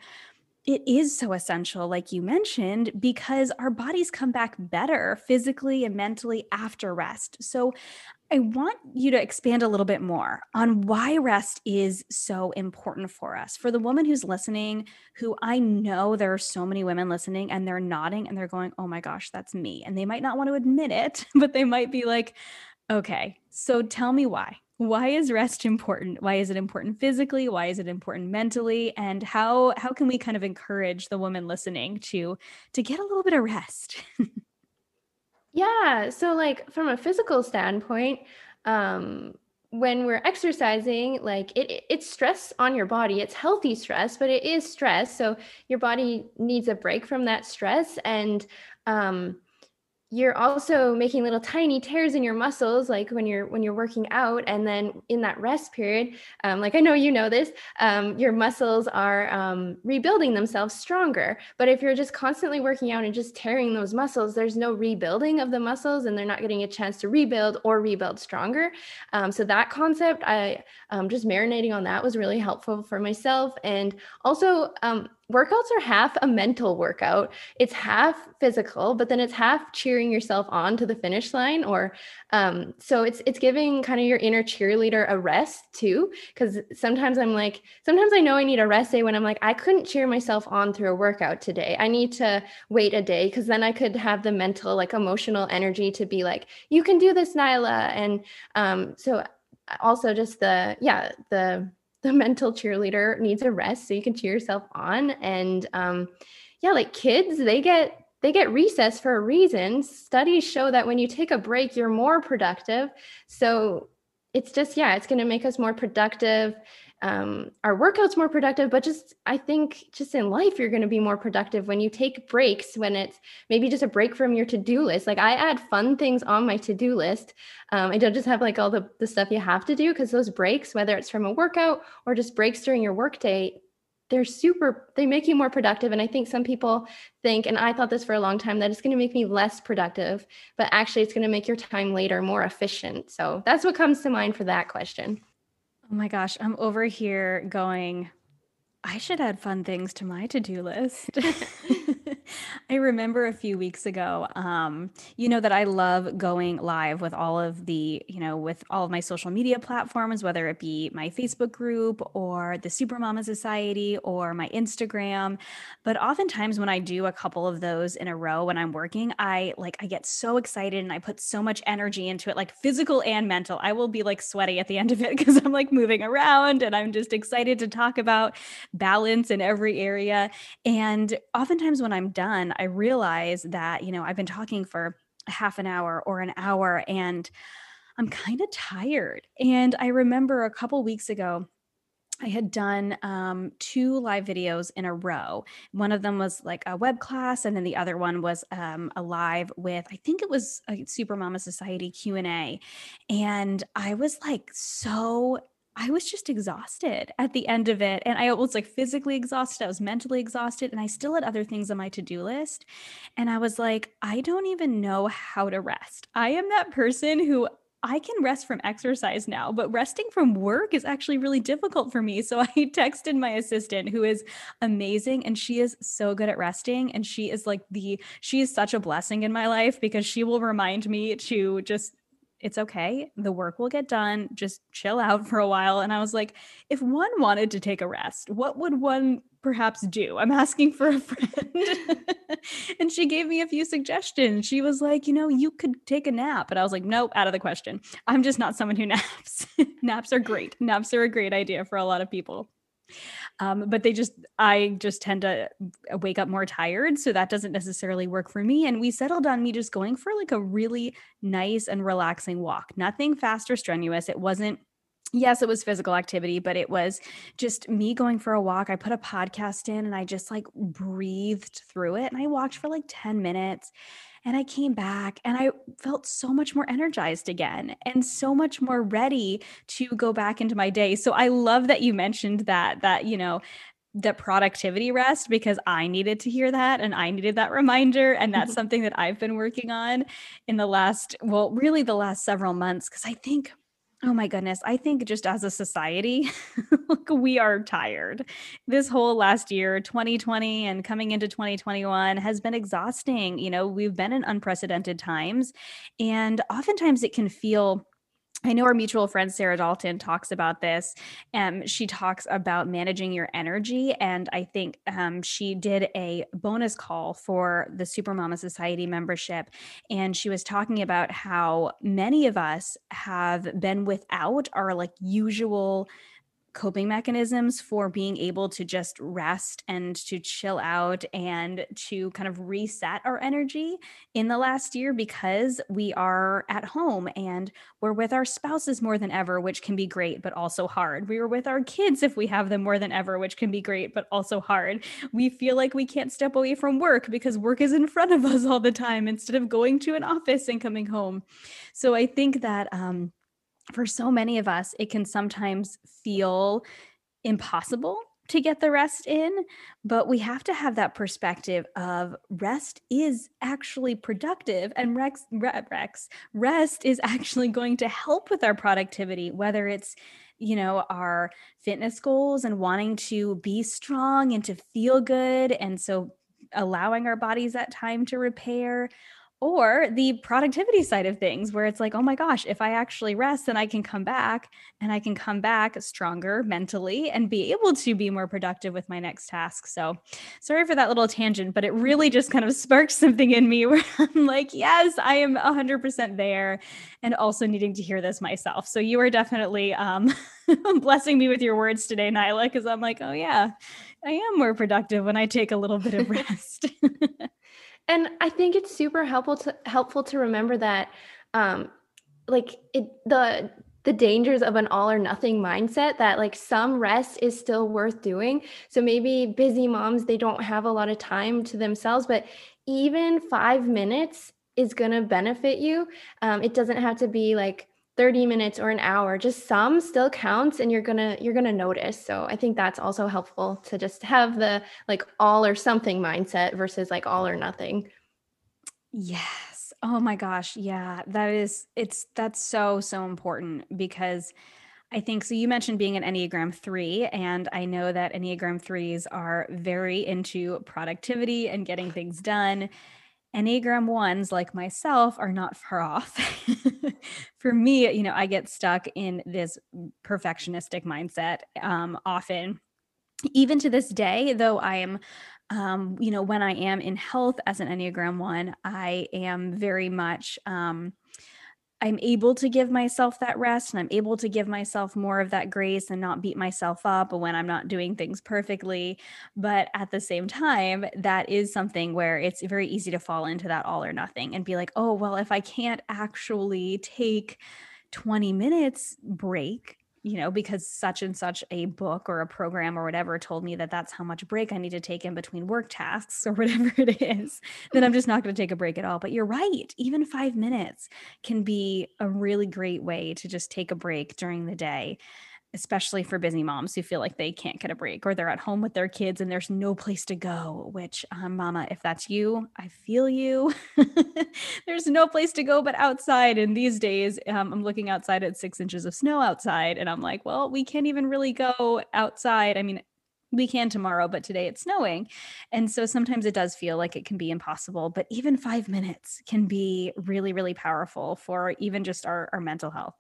it is so essential, like you mentioned, because our bodies come back better physically and mentally after rest. So, I want you to expand a little bit more on why rest is so important for us. For the woman who's listening, who I know there are so many women listening and they're nodding and they're going, oh my gosh, that's me. And they might not want to admit it, but they might be like, okay, so tell me why why is rest important? Why is it important physically? Why is it important mentally? And how how can we kind of encourage the woman listening to to get a little bit of rest? Yeah so like from a physical standpoint um when we're exercising like it it's stress on your body. It's healthy stress but it is stress. So your body needs a break from that stress. And um you're also making little tiny tears in your muscles like when you're when you're working out and then in that rest period um, like i know you know this um, your muscles are um, rebuilding themselves stronger. But if you're just constantly working out and just tearing those muscles there's no rebuilding of the muscles and they're not getting a chance to rebuild or rebuild stronger. Um, so that concept i um, just marinating on that was really helpful for myself. And also um, workouts are half a mental workout. It's half physical, but then it's half cheering yourself on to the finish line. Or um, so it's it's giving kind of your inner cheerleader a rest too. Because sometimes I'm like, sometimes I know I need a rest day when I'm like, I couldn't cheer myself on through a workout today. I need to wait a day because then I could have the mental, like emotional energy to be like, you can do this, Nyla. And um, so also just the yeah the the mental cheerleader needs a rest so you can cheer yourself on. And um, yeah like kids they get they get recess for a reason. Studies show that when you take a break you're more productive. So it's just yeah it's going to make us more productive um, our workouts more productive but just i think just in life you're going to be more productive when you take breaks when it's maybe just a break from your to-do list. Like i add fun things on my to-do list. Um, i don't just have like all the, the stuff you have to do because those breaks whether it's from a workout or just breaks during your workday they're super they make you more productive. And i think some people think and i thought this for a long time that it's going to make me less productive but actually it's going to make your time later more efficient. So that's what comes to mind for that question Oh my gosh, I'm over here going, I should add fun things to my to do list. I remember a few weeks ago, um, you know, that I love going live with all of the, you know, with all of my social media platforms, whether it be my Facebook group or the Supermama Society or my Instagram. But oftentimes when I do a couple of those in a row when I'm working, I like, I get so excited and I put so much energy into it, like physical and mental. I will be like sweaty at the end of it because I'm like moving around and I'm just excited to talk about balance in every area. And oftentimes when I'm done, I realize that, you know, I've been talking for half an hour or an hour and I'm kind of tired. And I remember a couple weeks ago, I had done um, two live videos in a row. One of them was like a web class, and then the other one was um, a live with I think it was a Super Mama Society Q and A, and I was like so I was just exhausted at the end of it. And I was like physically exhausted. I was mentally exhausted. And I still had other things on my to do list. And I was like, I don't even know how to rest. I am that person who I can rest from exercise now, but resting from work is actually really difficult for me. So I texted my assistant, who is amazing, and she is so good at resting. And she is like the, she is such a blessing in my life because she will remind me to just it's okay. The work will get done. Just chill out for a while. And I was like, if one wanted to take a rest, what would one perhaps do? I'm asking for a friend. and she gave me a few suggestions. She was like, you know, you could take a nap. But I was like, nope, out of the question. I'm just not someone who naps. naps are great. Naps are a great idea for a lot of people. Um, but they just, I just tend to uh, wake up more tired. So that doesn't necessarily work for me. And we settled on me just going for like a really nice and relaxing walk, nothing fast or strenuous. It wasn't yes, it was physical activity, but it was just me going for a walk. I put a podcast in and I just like breathed through it and I walked for like 10 minutes and I came back and I felt so much more energized again and so much more ready to go back into my day. So I love that you mentioned that, that, you know, the productivity rest because I needed to hear that and I needed that reminder. And that's something that I've been working on in the last, well, really the last several months. Cause I think Oh my goodness. I think just as a society, we are tired. This whole last year, 2020 and coming into 2021 has been exhausting. You know, we've been in unprecedented times, and oftentimes it can feel I know our mutual friend Sarah Dalton talks about this. Um, she talks about managing your energy, and I think um, she did a bonus call for the Supermama Society membership, and she was talking about how many of us have been without our like usual coping mechanisms for being able to just rest and to chill out and to kind of reset our energy in the last year because we are at home and we're with our spouses more than ever, which can be great, but also hard. We were with our kids if we have them more than ever, which can be great, but also hard. We feel like we can't step away from work because work is in front of us all the time instead of going to an office and coming home. So I think that, um, for so many of us, it can sometimes feel impossible to get the rest in, but we have to have that perspective of rest is actually productive and Rex, Rex rest is actually going to help with our productivity, whether it's you know our fitness goals and wanting to be strong and to feel good and so allowing our bodies that time to repair or the productivity side of things where it's like oh my gosh if i actually rest then i can come back and i can come back stronger mentally and be able to be more productive with my next task. So sorry for that little tangent but it really just kind of sparked something in me where i'm like yes i am 100% there and also needing to hear this myself. So you are definitely um, blessing me with your words today nyla because i'm like oh yeah i am more productive when i take a little bit of rest And I think it's super helpful to helpful to remember that um like it the the dangers of an all or nothing mindset that like some rest is still worth doing. So maybe busy moms they don't have a lot of time to themselves, but even 5 minutes is going to benefit you. Um, it doesn't have to be like 30 minutes or an hour just some still counts and you're gonna you're gonna notice so i think that's also helpful to just have the like all or something mindset versus like all or nothing yes oh my gosh yeah that is it's that's so so important because I think so. You mentioned being an Enneagram 3, and I know that Enneagram 3s are very into productivity and getting things done. Enneagram 1s, like myself, are not far off. For me, you know, I get stuck in this perfectionistic mindset um, often. Even to this day, though I am um, you know, when I am in health as an Enneagram 1, I am very much um, I'm able to give myself that rest and I'm able to give myself more of that grace and not beat myself up when I'm not doing things perfectly. But at the same time, that is something where it's very easy to fall into that all or nothing and be like, oh, well, if I can't actually take 20 minutes break you know, because such and such a book or a program or whatever told me that that's how much break I need to take in between work tasks or whatever it is, then I'm just not going to take a break at all. But you're right. Even five minutes can be a really great way to just take a break during the day especially for busy moms who feel like they can't get a break or they're at home with their kids and there's no place to go which um, mama if that's you i feel you there's no place to go but outside and these days um, i'm looking outside at six inches of snow outside and i'm like well we can't even really go outside i mean we can tomorrow, but today it's snowing. And so sometimes it does feel like it can be impossible, but even five minutes can be really, really powerful for even just our, our mental health.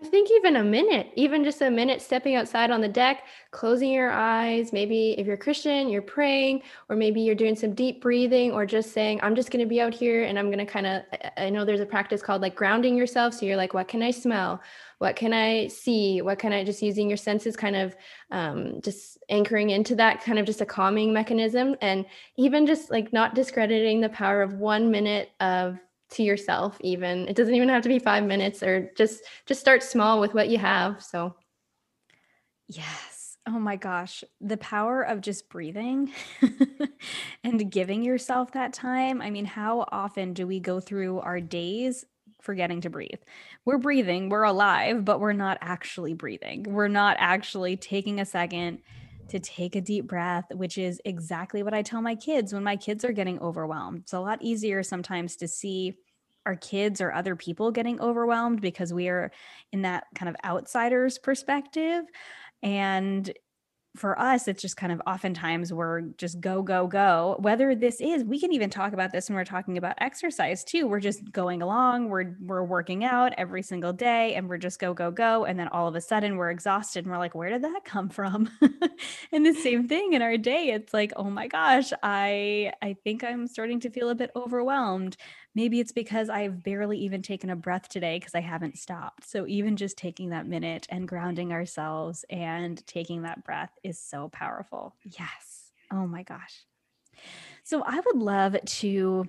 I think even a minute, even just a minute stepping outside on the deck, closing your eyes. Maybe if you're Christian, you're praying, or maybe you're doing some deep breathing, or just saying, I'm just going to be out here and I'm going to kind of, I know there's a practice called like grounding yourself. So you're like, what can I smell? What can I see? What can I just using your senses, kind of um, just anchoring into that kind of just a calming mechanism. And even just like not discrediting the power of one minute of to yourself even. It doesn't even have to be five minutes or just just start small with what you have so. Yes. Oh my gosh. The power of just breathing and giving yourself that time. I mean how often do we go through our days forgetting to breathe? We're breathing we're alive but we're not actually breathing. We're not actually taking a second to take a deep breath, which is exactly what I tell my kids when my kids are getting overwhelmed. It's a lot easier sometimes to see our kids or other people getting overwhelmed because we are in that kind of outsider's perspective. And for us, it's just kind of oftentimes we're just go, go, go. Whether this is, we can even talk about this when we're talking about exercise too. We're just going along, we're we're working out every single day and we're just go, go, go. And then all of a sudden we're exhausted and we're like, where did that come from? and the same thing in our day. It's like, oh my gosh, I I think I'm starting to feel a bit overwhelmed. Maybe it's because I've barely even taken a breath today because I haven't stopped. So even just taking that minute and grounding ourselves and taking that breath is so powerful. Yes. Oh my gosh. So I would love to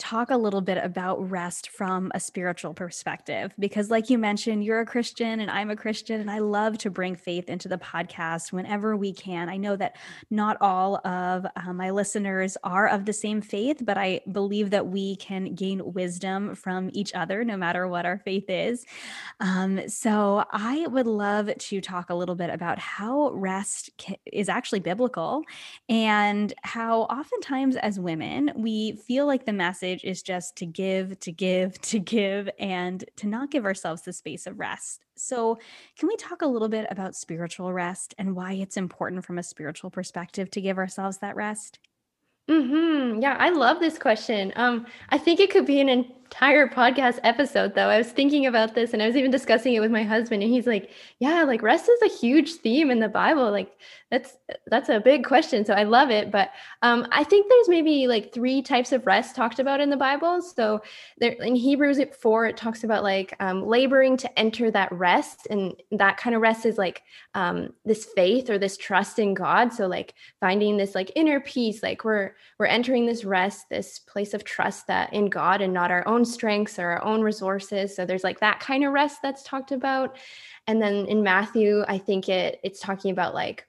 talk a little bit about rest from a spiritual perspective? Because like you mentioned you're a christian and i'm a christian and i love to bring faith into the podcast whenever we can. I know that not all of uh, my listeners are of the same faith but i believe that we can gain wisdom from each other no matter what our faith is. Um, so i would love to talk a little bit about how rest is actually biblical and how oftentimes as women we feel like the message message is just to give, to give, to give, and to not give ourselves the space of rest. So, can we talk a little bit about spiritual rest and why it's important from a spiritual perspective to give ourselves that rest? Mm-hmm. Yeah, I love this question. Um, I think it could be an entire podcast episode though. I was thinking about this and I was even discussing it with my husband and he's like, "Yeah, like rest is a huge theme in the Bible. Like that's that's a big question." So I love it, but um I think there's maybe like three types of rest talked about in the Bible. So there in Hebrews 4 it talks about like um laboring to enter that rest and that kind of rest is like um this faith or this trust in God. So like finding this like inner peace, like we're we're entering this rest, this place of trust that in God and not our own own strengths or our own resources. So there's like that kind of rest that's talked about. And then in Matthew, I think it it's talking about like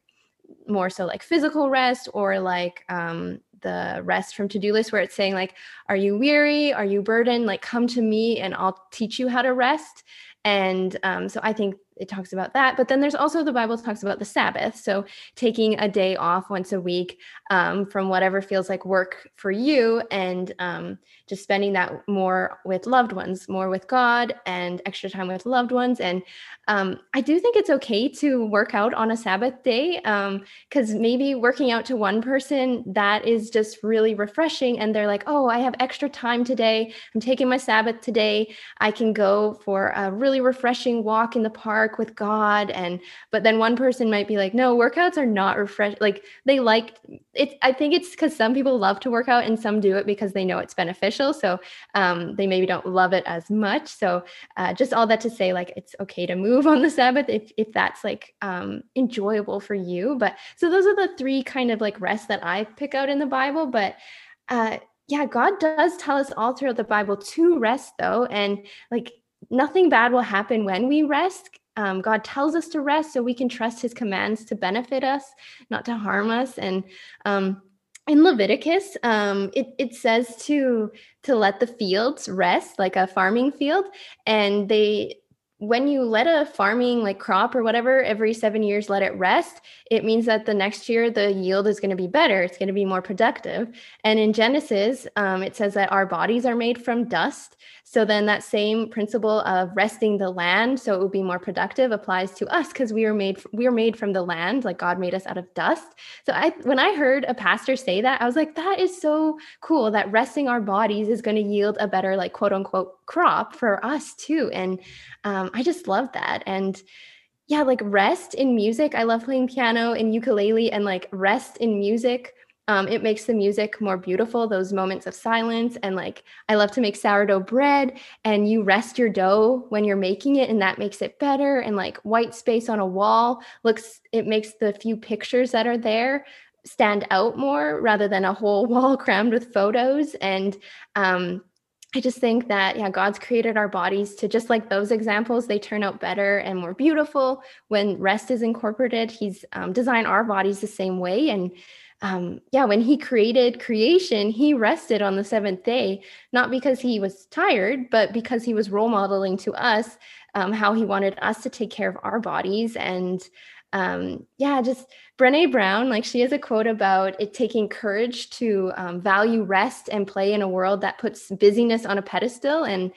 more so like physical rest or like um the rest from to-do list where it's saying like are you weary are you burdened like come to me and i'll teach you how to rest And um, so I think it talks about that. But then there's also the Bible talks about the Sabbath. So taking a day off once a week um, from whatever feels like work for you and um, just spending that more with loved ones, more with God and extra time with loved ones. And um, I do think it's okay to work out on a Sabbath day because um, maybe working out to one person that is just really refreshing. And they're like, oh, I have extra time today. I'm taking my Sabbath today. I can go for a really refreshing walk in the park with God. And but then one person might be like, no, workouts are not refresh. Like they like it. I think it's because some people love to work out and some do it because they know it's beneficial. So um, they maybe don't love it as much. So uh, just all that to say, like it's okay to move on the Sabbath if if that's like um, enjoyable for you. But so those are the three kind of like rests that I pick out in the Bible. But uh, yeah, God does tell us all throughout the Bible to rest though, and like nothing bad will happen when we rest. Um, God tells us to rest so we can trust his commands to benefit us, not to harm us. And um, in Leviticus, um, it, it says to to let the fields rest, like a farming field, and they when you let a farming like crop or whatever every seven years let it rest it means that the next year the yield is going to be better. It's going to be more productive. And in genesis um, it says that our bodies are made from dust so then that same principle of resting the land so it would be more productive applies to us because we were made we were made from the land like God made us out of dust. So I when I heard a pastor say that I was like that is so cool that resting our bodies is going to yield a better like quote unquote crop for us too. And um, I just love that. And yeah like rest in music. I love playing piano and ukulele and like rest in music um, it makes the music more beautiful, those moments of silence. And like, I love to make sourdough bread, and you rest your dough when you're making it, and that makes it better. And like, white space on a wall looks, it makes the few pictures that are there stand out more rather than a whole wall crammed with photos. And um, I just think that, yeah, God's created our bodies to just like those examples, they turn out better and more beautiful when rest is incorporated. He's um, designed our bodies the same way. And um, yeah, when he created creation, he rested on the seventh day, not because he was tired, but because he was role modeling to us um, how he wanted us to take care of our bodies. And um, yeah, just Brene Brown, like she has a quote about it taking courage to um, value rest and play in a world that puts busyness on a pedestal. And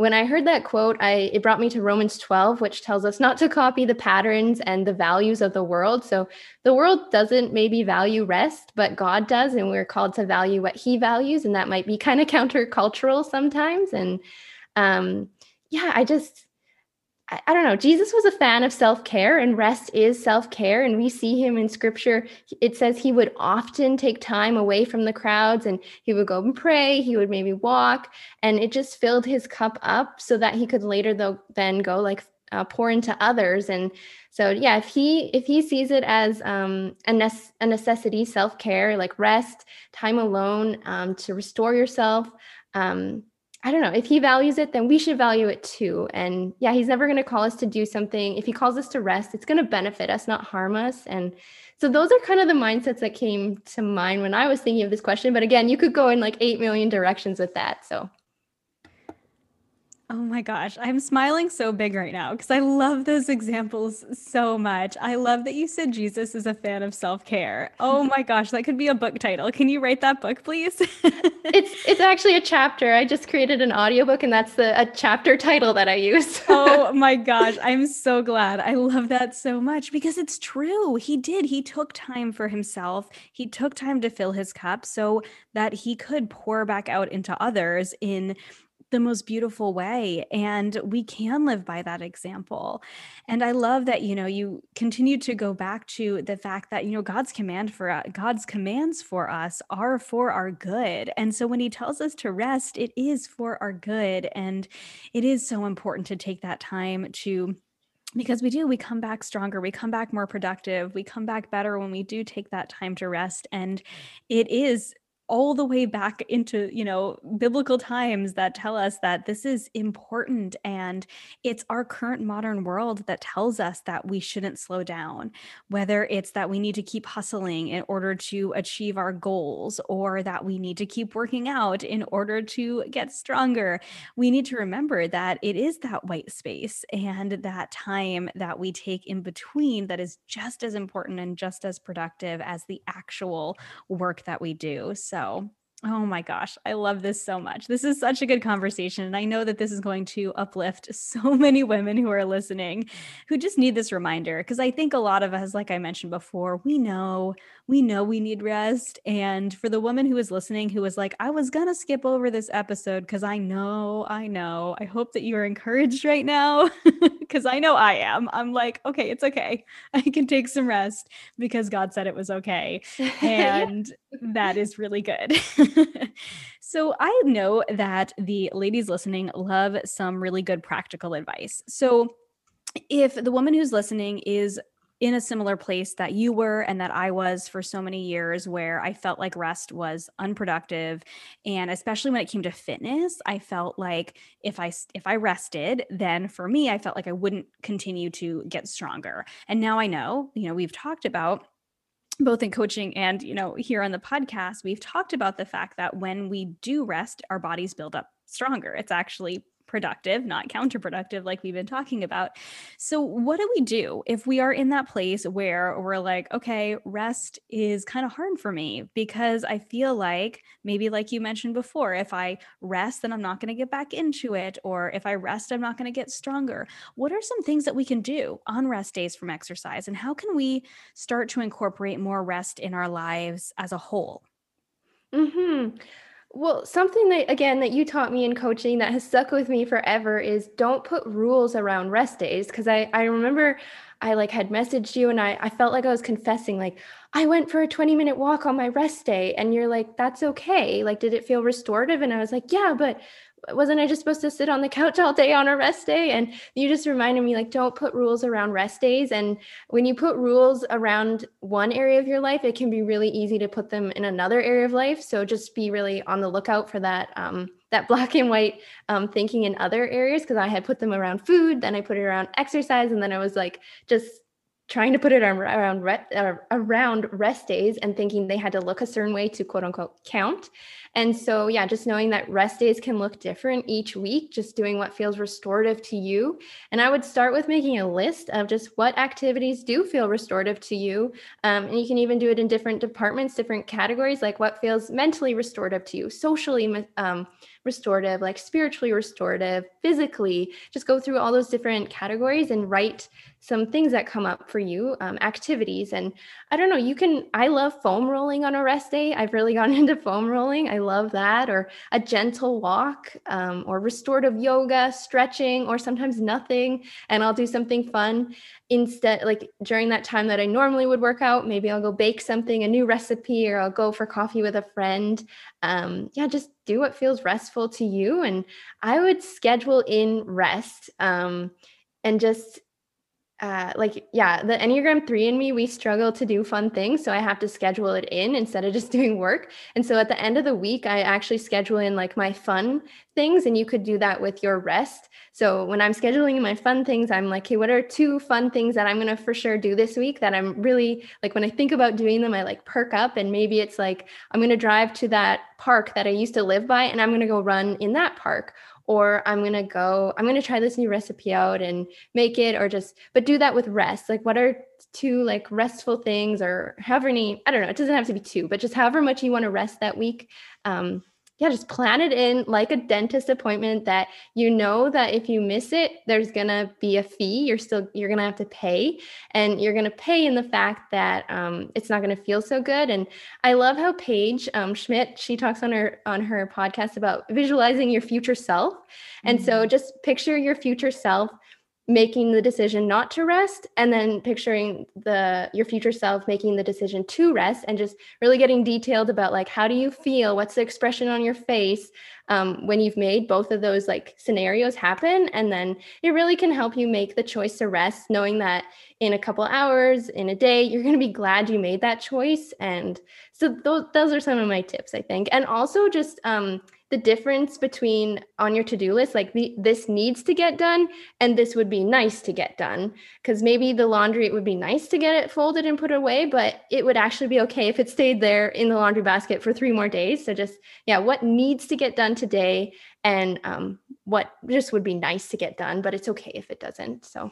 when I heard that quote, I it brought me to Romans 12, which tells us not to copy the patterns and the values of the world. So the world doesn't maybe value rest, but God does, and we're called to value what He values, and that might be kind of countercultural sometimes. And um, yeah, I just I, don't know. Jesus was a fan of self care, and rest is self care. And we see him in scripture. It says he would often take time away from the crowds and he would go and pray. He would maybe walk, and it just filled his cup up so that he could later, though, then go like uh, pour into others. And so, yeah, if he if he sees it as um, a, ne- a necessity, self care, like rest, time alone um, to restore yourself. Um, I don't know. If he values it, then we should value it too. And yeah, he's never going to call us to do something. If he calls us to rest, it's going to benefit us, not harm us. And so those are kind of the mindsets that came to mind when I was thinking of this question. But again, you could go in like 8 million directions with that. So Oh my gosh, I'm smiling so big right now because I love those examples so much. I love that you said Jesus is a fan of self-care. Oh my gosh, that could be a book title. Can you write that book, please? it's it's actually a chapter. I just created an audiobook and that's the a chapter title that I use. oh my gosh, I'm so glad. I love that so much because it's true. He did. He took time for himself. He took time to fill his cup so that he could pour back out into others in the most beautiful way and we can live by that example. And i love that you know you continue to go back to the fact that you know god's command for us god's commands for us are for our good. And so when he tells us to rest it is for our good and it is so important to take that time to because we do we come back stronger we come back more productive we come back better when we do take that time to rest and it is all the way back into, you know, biblical times that tell us that this is important. And it's our current modern world that tells us that we shouldn't slow down, whether it's that we need to keep hustling in order to achieve our goals or that we need to keep working out in order to get stronger. We need to remember that it is that white space and that time that we take in between that is just as important and just as productive as the actual work that we do. So, so Oh my gosh, I love this so much. This is such a good conversation. And I know that this is going to uplift so many women who are listening who just need this reminder. Because I think a lot of us, like I mentioned before, we know, we know we need rest. And for the woman who is listening who was like, I was going to skip over this episode because I know, I know, I hope that you are encouraged right now because I know I am. I'm like, okay, it's okay. I can take some rest because God said it was okay. And yeah. that is really good. so I know that the ladies listening love some really good practical advice. So if the woman who's listening is in a similar place that you were and that I was for so many years where I felt like rest was unproductive and especially when it came to fitness I felt like if I if I rested then for me I felt like I wouldn't continue to get stronger and now I know you know we've talked about both in coaching and you know here on the podcast we've talked about the fact that when we do rest our bodies build up stronger. It's actually productive, not counterproductive, like we've been talking about. So, what do we do if we are in that place where we're like, okay, rest is kind of hard for me because I feel like maybe, like you mentioned before, if I rest, then I'm not going to get back into it. Or if I rest, I'm not going to get stronger. What are some things that we can do on rest days from exercise? And how can we start to incorporate more rest in our lives as a whole? Hmm. Well, something that again that you taught me in coaching that has stuck with me forever is don't put rules around rest days because I I remember I like had messaged you and I I felt like I was confessing like I went for a 20 minute walk on my rest day and you're like that's okay. Like did it feel restorative? And I was like yeah but wasn't I just supposed to sit on the couch all day on a rest day? And you just reminded me, like, don't put rules around rest days. And when you put rules around one area of your life, it can be really easy to put them in another area of life. So just be really on the lookout for that. Um, that black and white um, thinking in other areas because I had put them around food, then I put it around exercise, and then I was like just trying to put it around uh, around rest days and thinking they had to look a certain way to quote unquote count. And so yeah, just knowing that rest days can look different each week, just doing what feels restorative to you. And I would start with making a list of just what activities do feel restorative to you. Um, and you can even do it in different departments, different categories, like what feels mentally restorative to you, socially um, restorative, like spiritually restorative, physically. Just go through all those different categories and write some things that come up for you, um, activities. And I don't know, you can, I love foam rolling on a rest day. I've really gotten into foam rolling. I love that, or a gentle walk, um, or restorative yoga, stretching, or sometimes nothing. And I'll do something fun instead, like during that time that I normally would work out. Maybe I'll go bake something, a new recipe, or I'll go for coffee with a friend. Um, yeah, just do what feels restful to you. And I would schedule in rest um, and just uh, like yeah the enneagram 3 in me we struggle to do fun things so i have to schedule it in instead of just doing work. And so at the end of the week i actually schedule in like my fun things and you could do that with your rest. So when i'm scheduling my fun things i'm like hey what are two fun things that i'm going to for sure do this week that i'm really like when i think about doing them i like perk up and maybe it's like i'm going to drive to that park that i used to live by and i'm going to go run in that park or I'm going to go, I'm going to try this new recipe out and make it, or just, but do that with rest. Like, what are two like restful things, or however many, I don't know, it doesn't have to be two, but just however much you want to rest that week. Um, yeah, just plan it in like a dentist appointment that you know that if you miss it, there's gonna be a fee. You're still you're gonna have to pay, and you're gonna pay in the fact that um, it's not gonna feel so good. And I love how Paige um, Schmidt she talks on her on her podcast about visualizing your future self. And mm-hmm. so just picture your future self making the decision not to rest and then picturing the your future self making the decision to rest and just really getting detailed about like how do you feel? What's the expression on your face um, when you've made both of those like scenarios happen? And then it really can help you make the choice to rest knowing that in a couple hours in a day you're going to be glad you made that choice. And so those those are some of my tips i think. And also just um the difference between on your to-do list like the, this needs to get done and this would be nice to get done because maybe the laundry it would be nice to get it folded and put away but it would actually be okay if it stayed there in the laundry basket for three more days so just yeah what needs to get done today and um, what just would be nice to get done but it's okay if it doesn't so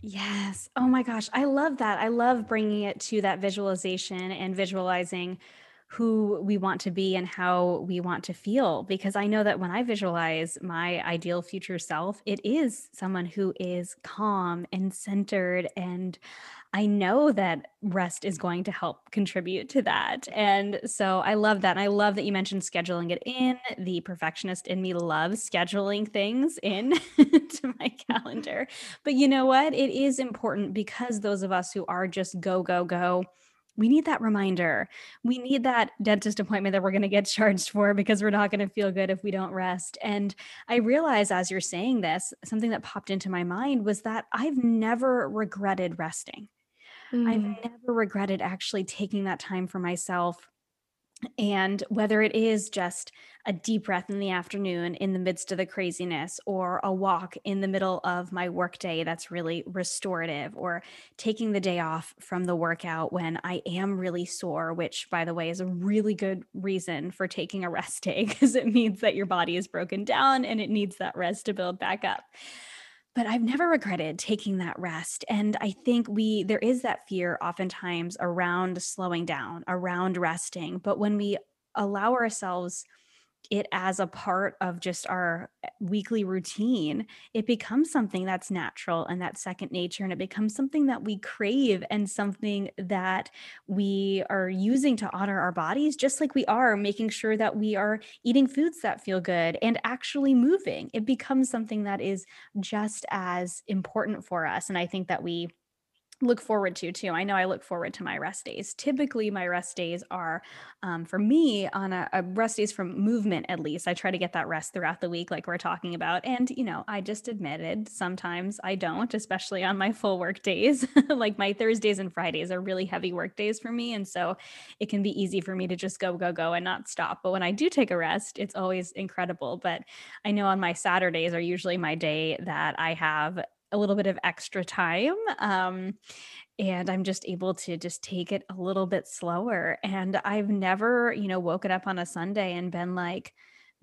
Yes. Oh my gosh. I love that. I love bringing it to that visualization and visualizing who we want to be and how we want to feel. Because I know that when I visualize my ideal future self, it is someone who is calm and centered and I know that rest is going to help contribute to that. And so I love that. And I love that you mentioned scheduling it in. The perfectionist in me loves scheduling things in to my calendar. But you know what? It is important because those of us who are just go, go, go, we need that reminder. We need that dentist appointment that we're going to get charged for because we're not going to feel good if we don't rest. And I realize as you're saying this, something that popped into my mind was that I've never regretted resting. Mm. I've never regretted actually taking that time for myself. And whether it is just a deep breath in the afternoon in the midst of the craziness, or a walk in the middle of my workday that's really restorative, or taking the day off from the workout when I am really sore, which, by the way, is a really good reason for taking a rest day because it means that your body is broken down and it needs that rest to build back up but I've never regretted taking that rest. And I think we, there is that fear oftentimes around slowing down, around resting. But when we allow ourselves it as a part of just our eh, weekly routine, it becomes something that's natural and that's second nature. And it becomes something that we crave and something that we are using to honor our bodies, just like we are making sure that we are eating foods that feel good and actually moving. It becomes something that is just as important for us. And I think that we look forward to too. I know I look forward to my rest days. Typically, my rest days are um, for me on a, a, rest days from movement at least. I try to get that rest throughout the week, like we're talking about. And you know, I just admitted sometimes I don't, especially on my full work days. like my Thursdays and Fridays are really heavy work days for me, and so it can be easy for me to just go, go, go, and not stop. But when I do take a rest, it's always incredible. But I know on my Saturdays are usually my day that I have a little bit of extra time. Um, and I'm just able to just take it a little bit slower. And I've never, you know, woken up on a Sunday and been like,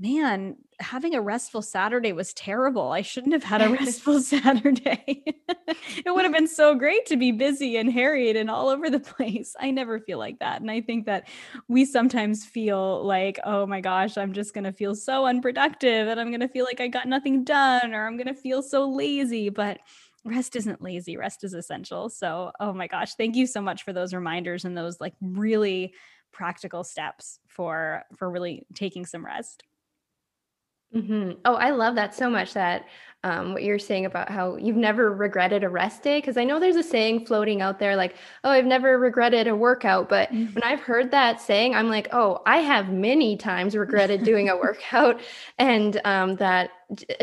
man, having a restful Saturday was terrible. I shouldn't have had a restful Saturday. it would have been so great to be busy and harried and all over the place. I never feel like that. And I think that we sometimes feel like, oh my gosh, I'm just going to feel so unproductive and I'm going to feel like I got nothing done or I'm going to feel so lazy. But rest isn't lazy, rest is essential. So, oh my gosh, thank you so much for those reminders and those like really practical steps for for really taking some rest. Mhm. Oh, I love that so much that um, what you're saying about how you've never regretted a rest day. Because I know there's a saying floating out there like, oh, I've never regretted a workout. But mm-hmm. when I've heard that saying, I'm like, oh, I have many times regretted doing a workout. And um, that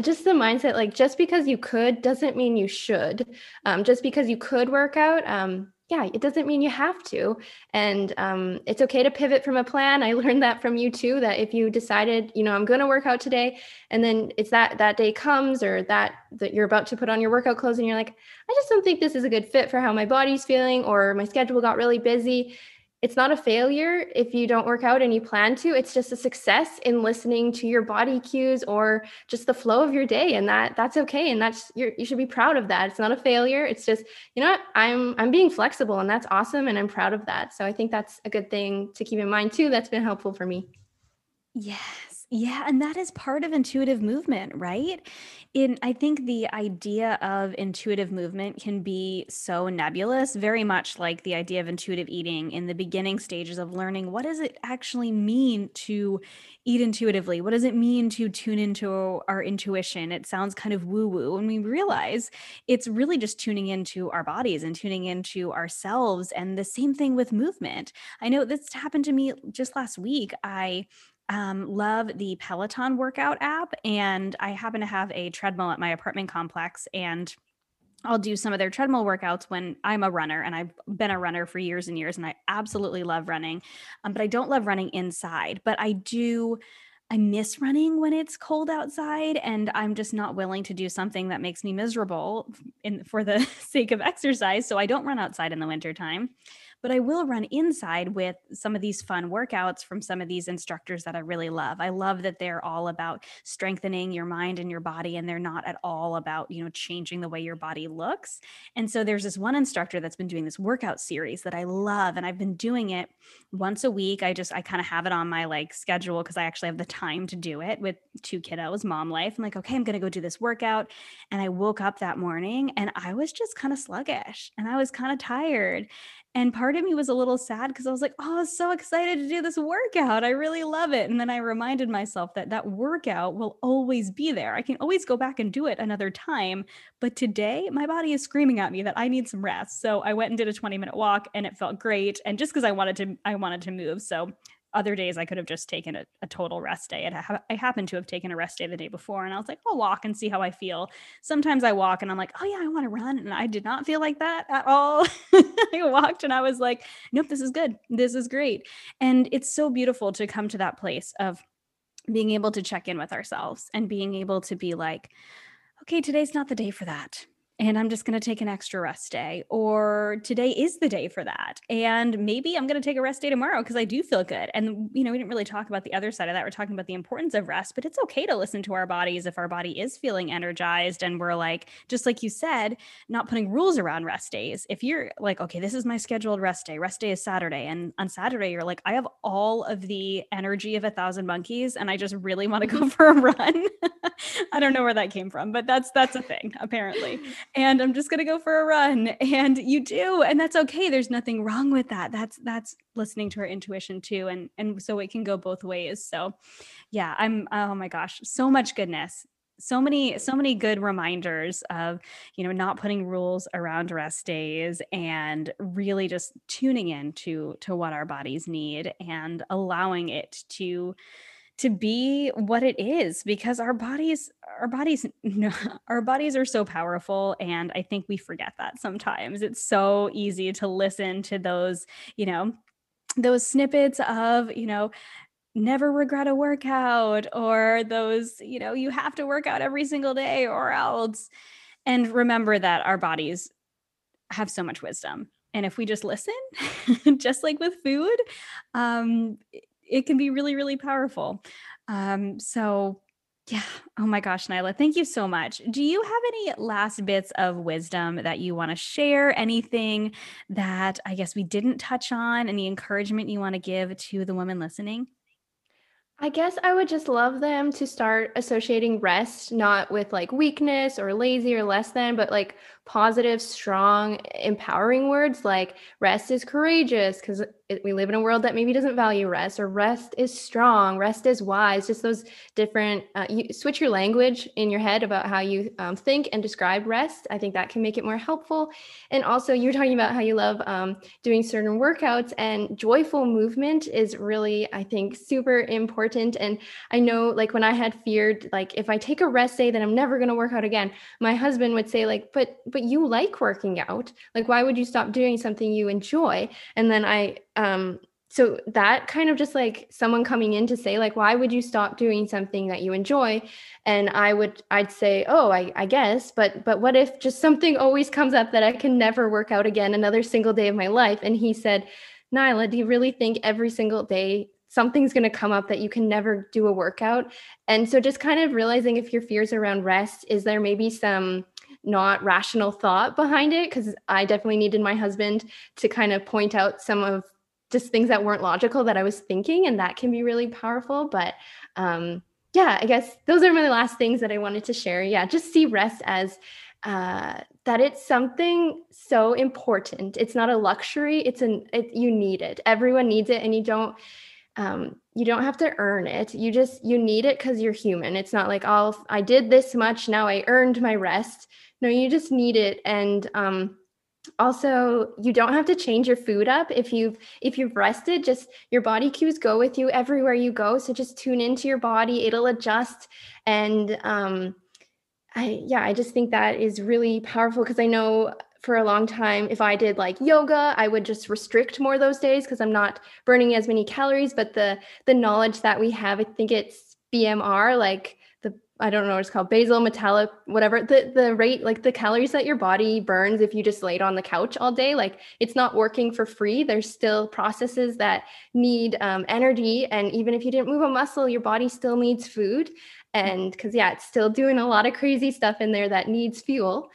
just the mindset like, just because you could doesn't mean you should. Um, just because you could work out, um, yeah, it doesn't mean you have to. And um, it's okay to pivot from a plan. I learned that from you too, that if you decided, you know, I'm going to work out today, and then it's that that day comes or that that you're about to put on your workout clothes and you're like, I just don't think this is a good fit for how my body's feeling or my schedule got really busy it's not a failure if you don't work out and you plan to it's just a success in listening to your body cues or just the flow of your day and that that's okay and that's you should be proud of that. It's not a failure it's just you know i'm i'm being flexible and that's awesome and i'm proud of that. So i think that's a good thing to keep in mind too that's been helpful for me. Yes yeah and that is part of intuitive movement right in I think the idea of intuitive movement can be so nebulous, very much like the idea of intuitive eating in the beginning stages of learning what does it actually mean to eat intuitively? What does it mean to tune into our intuition? It sounds kind of woo-woo and we realize it's really just tuning into our bodies and tuning into ourselves and the same thing with movement. I know this happened to me just last week. I um, love the Peloton workout app, and I happen to have a treadmill at my apartment complex. And I'll do some of their treadmill workouts when I'm a runner and I've been a runner for years and years and I absolutely love running. Um, but I don't love running inside, but I do I miss running when it's cold outside and I'm just not willing to do something that makes me miserable in for the sake of exercise. So I don't run outside in the wintertime but I will run inside with some of these fun workouts from some of these instructors that I really love. I love that they're all about strengthening your mind and your body, and they're not at all about, you know, changing the way your body looks. And so there's this one instructor that's been doing this workout series that I love, and I've been doing it once a week. I just, I kind of have it on my like schedule because I actually have the time to do it with two kiddos, mom life. I'm like, okay, I'm going to go do this workout. And I woke up that morning and I was just kind of sluggish and I was kind of tired. And part of me was a little sad because I was like, oh, I was so excited to do this workout. I really love it. And then I reminded myself that that workout will always be there. I can always go back and do it another time. But today, my body is screaming at me that I need some rest. So I went and did a 20 minute walk and it felt great. And just because I wanted to, I wanted to move. So other days I could have just taken a, a total rest day. Ha- I happened to have taken a rest day the day before, and I was like, I'll walk and see how I feel. Sometimes I walk and I'm like, oh yeah, I want to run, and I did not feel like that at all. I walked and I was like, nope, this is good. This is great, and it's so beautiful to come to that place of being able to check in with ourselves and being able to be like, okay, today's not the day for that and I'm just going to take an extra rest day. Or today is the day for that. And maybe I'm going to take a rest day tomorrow because I do feel good. And, you know, we didn't really talk about the other side of that. We're talking about the importance of rest, but it's okay to listen to our bodies if our body is feeling energized and we're like, just like you said, not putting rules around rest days. If you're like, okay, this is my scheduled rest day, rest day is Saturday. And on Saturday, you're like, I have all of the energy of a thousand monkeys and I just really want to go for a run. I don't know where that came from, but that's, that's a thing apparently and I'm just going to go for a run and you do and that's okay there's nothing wrong with that that's that's listening to our intuition too and and so it can go both ways so yeah I'm oh my gosh so much goodness so many so many good reminders of you know not putting rules around rest days and really just tuning in to to what our bodies need and allowing it to to be what it is because our bodies our bodies our bodies are so powerful and i think we forget that sometimes. It's so easy to listen to those you know those snippets of you know never regret a workout or those you know you have to work out every single day or else and remember that our bodies have so much wisdom and if we just listen just like with food um it can be really, really powerful. Um, so yeah. Oh my gosh, Nyla, thank you so much. Do you have any last bits of wisdom that you want to share? Anything that I guess we didn't touch on? Any encouragement you want to give to the women listening? I guess I would just love them to start associating rest not with like weakness or lazy or less than, but like positive, strong, empowering words like rest is courageous because we live in a world that maybe doesn't value rest or rest is strong, rest is wise. Just those different, uh, you switch your language in your head about how you um, think and describe rest. I think that can make it more helpful. And also, you were talking about how you love um, doing certain workouts, and joyful movement is really, I think, super important. And I know, like, when I had feared, like, if I take a rest day, then I'm never going to work out again, my husband would say, like, but, but but you like working out. Like, why would you stop doing something you enjoy? And then I, um, so that kind of just like someone coming in to say like why would you stop doing something that you enjoy and i would i'd say oh I, I guess but but what if just something always comes up that i can never work out again another single day of my life and he said nyla do you really think every single day something's going to come up that you can never do a workout and so just kind of realizing if your fears around rest is there maybe some not rational thought behind it because I definitely needed my husband to kind of point out some of just things that weren't logical that I was thinking, and that can be really powerful. But um, yeah, I guess those are my last things that I wanted to share. Yeah, just see rest as uh, that it's something so important. It's not a luxury. It's an it, you need it. Everyone needs it, and you don't um, you don't have to earn it. You just you need it because you're human. It's not like oh I did this much now I earned my rest. No, you just need it. And um, also you don't have to change your food up if you've if you've rested just your body cues go with you everywhere you go so just tune into your body it'll adjust and um I yeah, I just think that is really powerful because I know for a long time if I did like yoga, I would just restrict more those days because I'm not burning as many calories, but the the knowledge that we have, I think it's BMR like the I don't know what it's called, basal metallic, whatever, the the rate like the calories that your body burns if you just laid on the couch all day, like it's not working for free. There's still processes that need um, energy and even if you didn't move a muscle, your body still needs food and because yeah it's still doing a lot of crazy stuff in there that needs fuel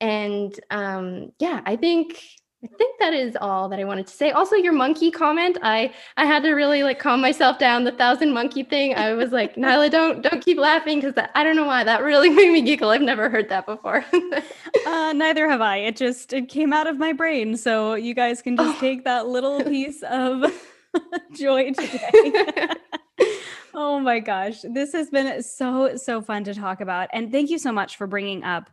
and um yeah i think i think that is all that i wanted to say. Also your monkey comment i i had to really like calm myself down. The thousand monkey thing i was like nyla don't don't keep laughing because i don't know why. That really made me giggle. I've never heard that before. Uh, neither have i. It just it came out of my brain. So you guys can just oh. take that little piece of joy today. Oh my gosh. This has been so, so fun to talk about. And thank you so much for bringing up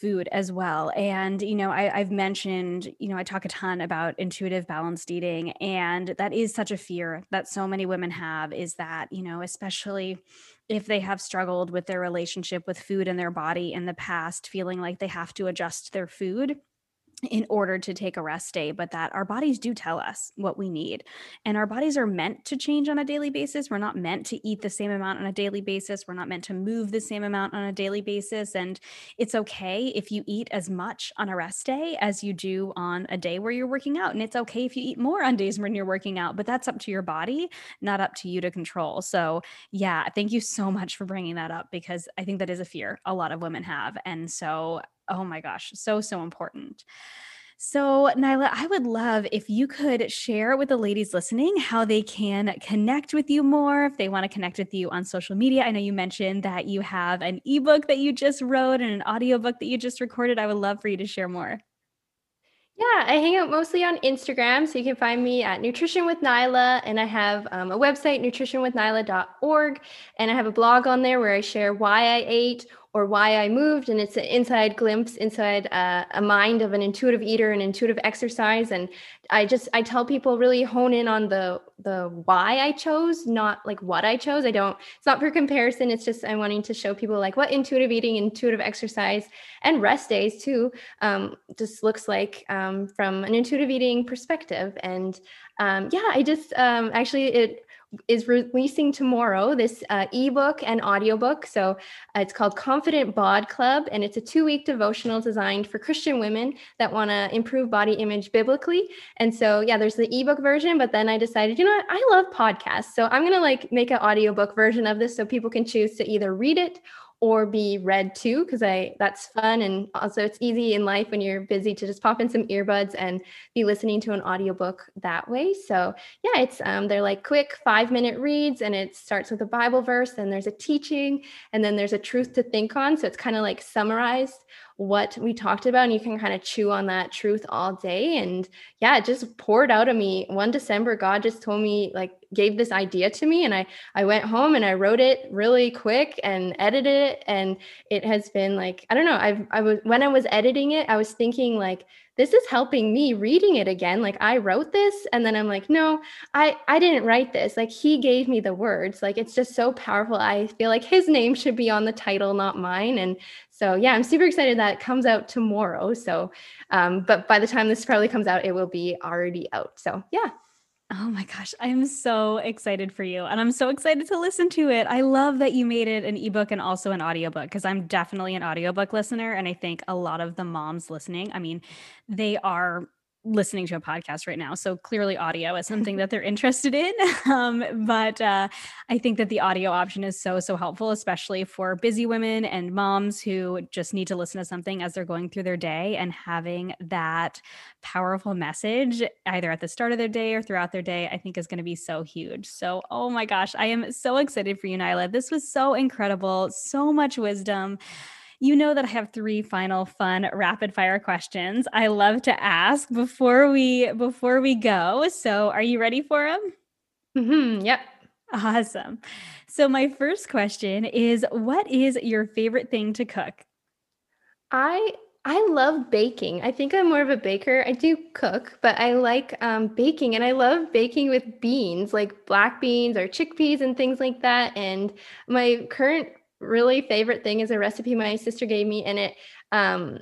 food as well. And, you know, I, have mentioned, you know, I talk a ton about intuitive balanced eating. And that is such a fear that so many women have is that, you know, especially if they have struggled with their relationship with food and their body in the past, feeling like they have to adjust their food in order to take a rest day, but that our bodies do tell us what we need. And our bodies are meant to change on a daily basis. We're not meant to eat the same amount on a daily basis. We're not meant to move the same amount on a daily basis. And it's okay if you eat as much on a rest day as you do on a day where you're working out. And it's okay if you eat more on days when you're working out, but that's up to your body, not up to you to control. So, yeah, thank you so much for bringing that up because I think that is a fear a lot of women have. And so, oh my gosh, so, so important. So, Nyla, I would love if you could share with the ladies listening how they can connect with you more, if they want to connect with you on social media. I know you mentioned that you have an ebook that you just wrote and an audiobook that you just recorded. I would love for you to share more. Yeah, I hang out mostly on Instagram. So you can find me at Nutrition with Nyla. And I have um, a website, nutritionwithnyla.org. And I have a blog on there where I share why I ate or why I moved. And it's an inside glimpse inside uh, a mind of an intuitive eater and intuitive exercise. And I just I tell people really hone in on the the why I chose, not like what I chose. I don't. It's not for comparison. It's just I'm wanting to show people like what intuitive eating, intuitive exercise, and rest days too um, just looks like um, from an intuitive eating perspective. And um, yeah, I just um, actually it is releasing tomorrow this uh, ebook and audiobook. So uh, it's called Confident Bod Club, and it's a two week devotional designed for Christian women that want to improve body image biblically. And so, yeah, there's the ebook version, but then I decided, you know what, I love podcasts. So I'm going to like make an audiobook version of this so people can choose to either read it or be read too because i that's fun and also it's easy in life when you're busy to just pop in some earbuds and be listening to an audiobook that way. So yeah it's um, they're like quick five minute reads and it starts with a bible verse and there's a teaching and then there's a truth to think on. So it's kind of like summarized what we talked about and you can kind of chew on that truth all day. And yeah it just poured out of me. One december god just told me like gave this idea to me and i i went home and i wrote it really quick and edited it and it has been like i don't know i i was when i was editing it i was thinking like this is helping me reading it again like i wrote this and then i'm like no i i didn't write this like he gave me the words like it's just so powerful i feel like his name should be on the title not mine and so yeah i'm super excited that it comes out tomorrow so um but by the time this probably comes out it will be already out so yeah Oh my gosh, I'm so excited for you. And I'm so excited to listen to it. I love that you made it an ebook and also an audiobook because I'm definitely an audiobook listener. And I think a lot of the moms listening, I mean, they are listening to a podcast right now. So clearly, audio is something that they're interested in. Um, but uh, I think that the audio option is so, so helpful, especially for busy women and moms who just need to listen to something as they're going through their day and having that powerful message either at the start of their day or throughout their day, I think is going to be so huge. So, oh my gosh, I am so excited for you, Nyla. This was so incredible, so much wisdom. You know that I have three final fun rapid fire questions I love to ask before we before we go. So, are you ready for them? Mm-hmm, yep. Awesome. So, my first question is what is your favorite thing to cook? I I love baking. I think I'm more of a baker. I do cook, but I like um, baking and I love baking with beans, like black beans or chickpeas and things like that. And my current really favorite thing is a recipe my sister gave me, and it um,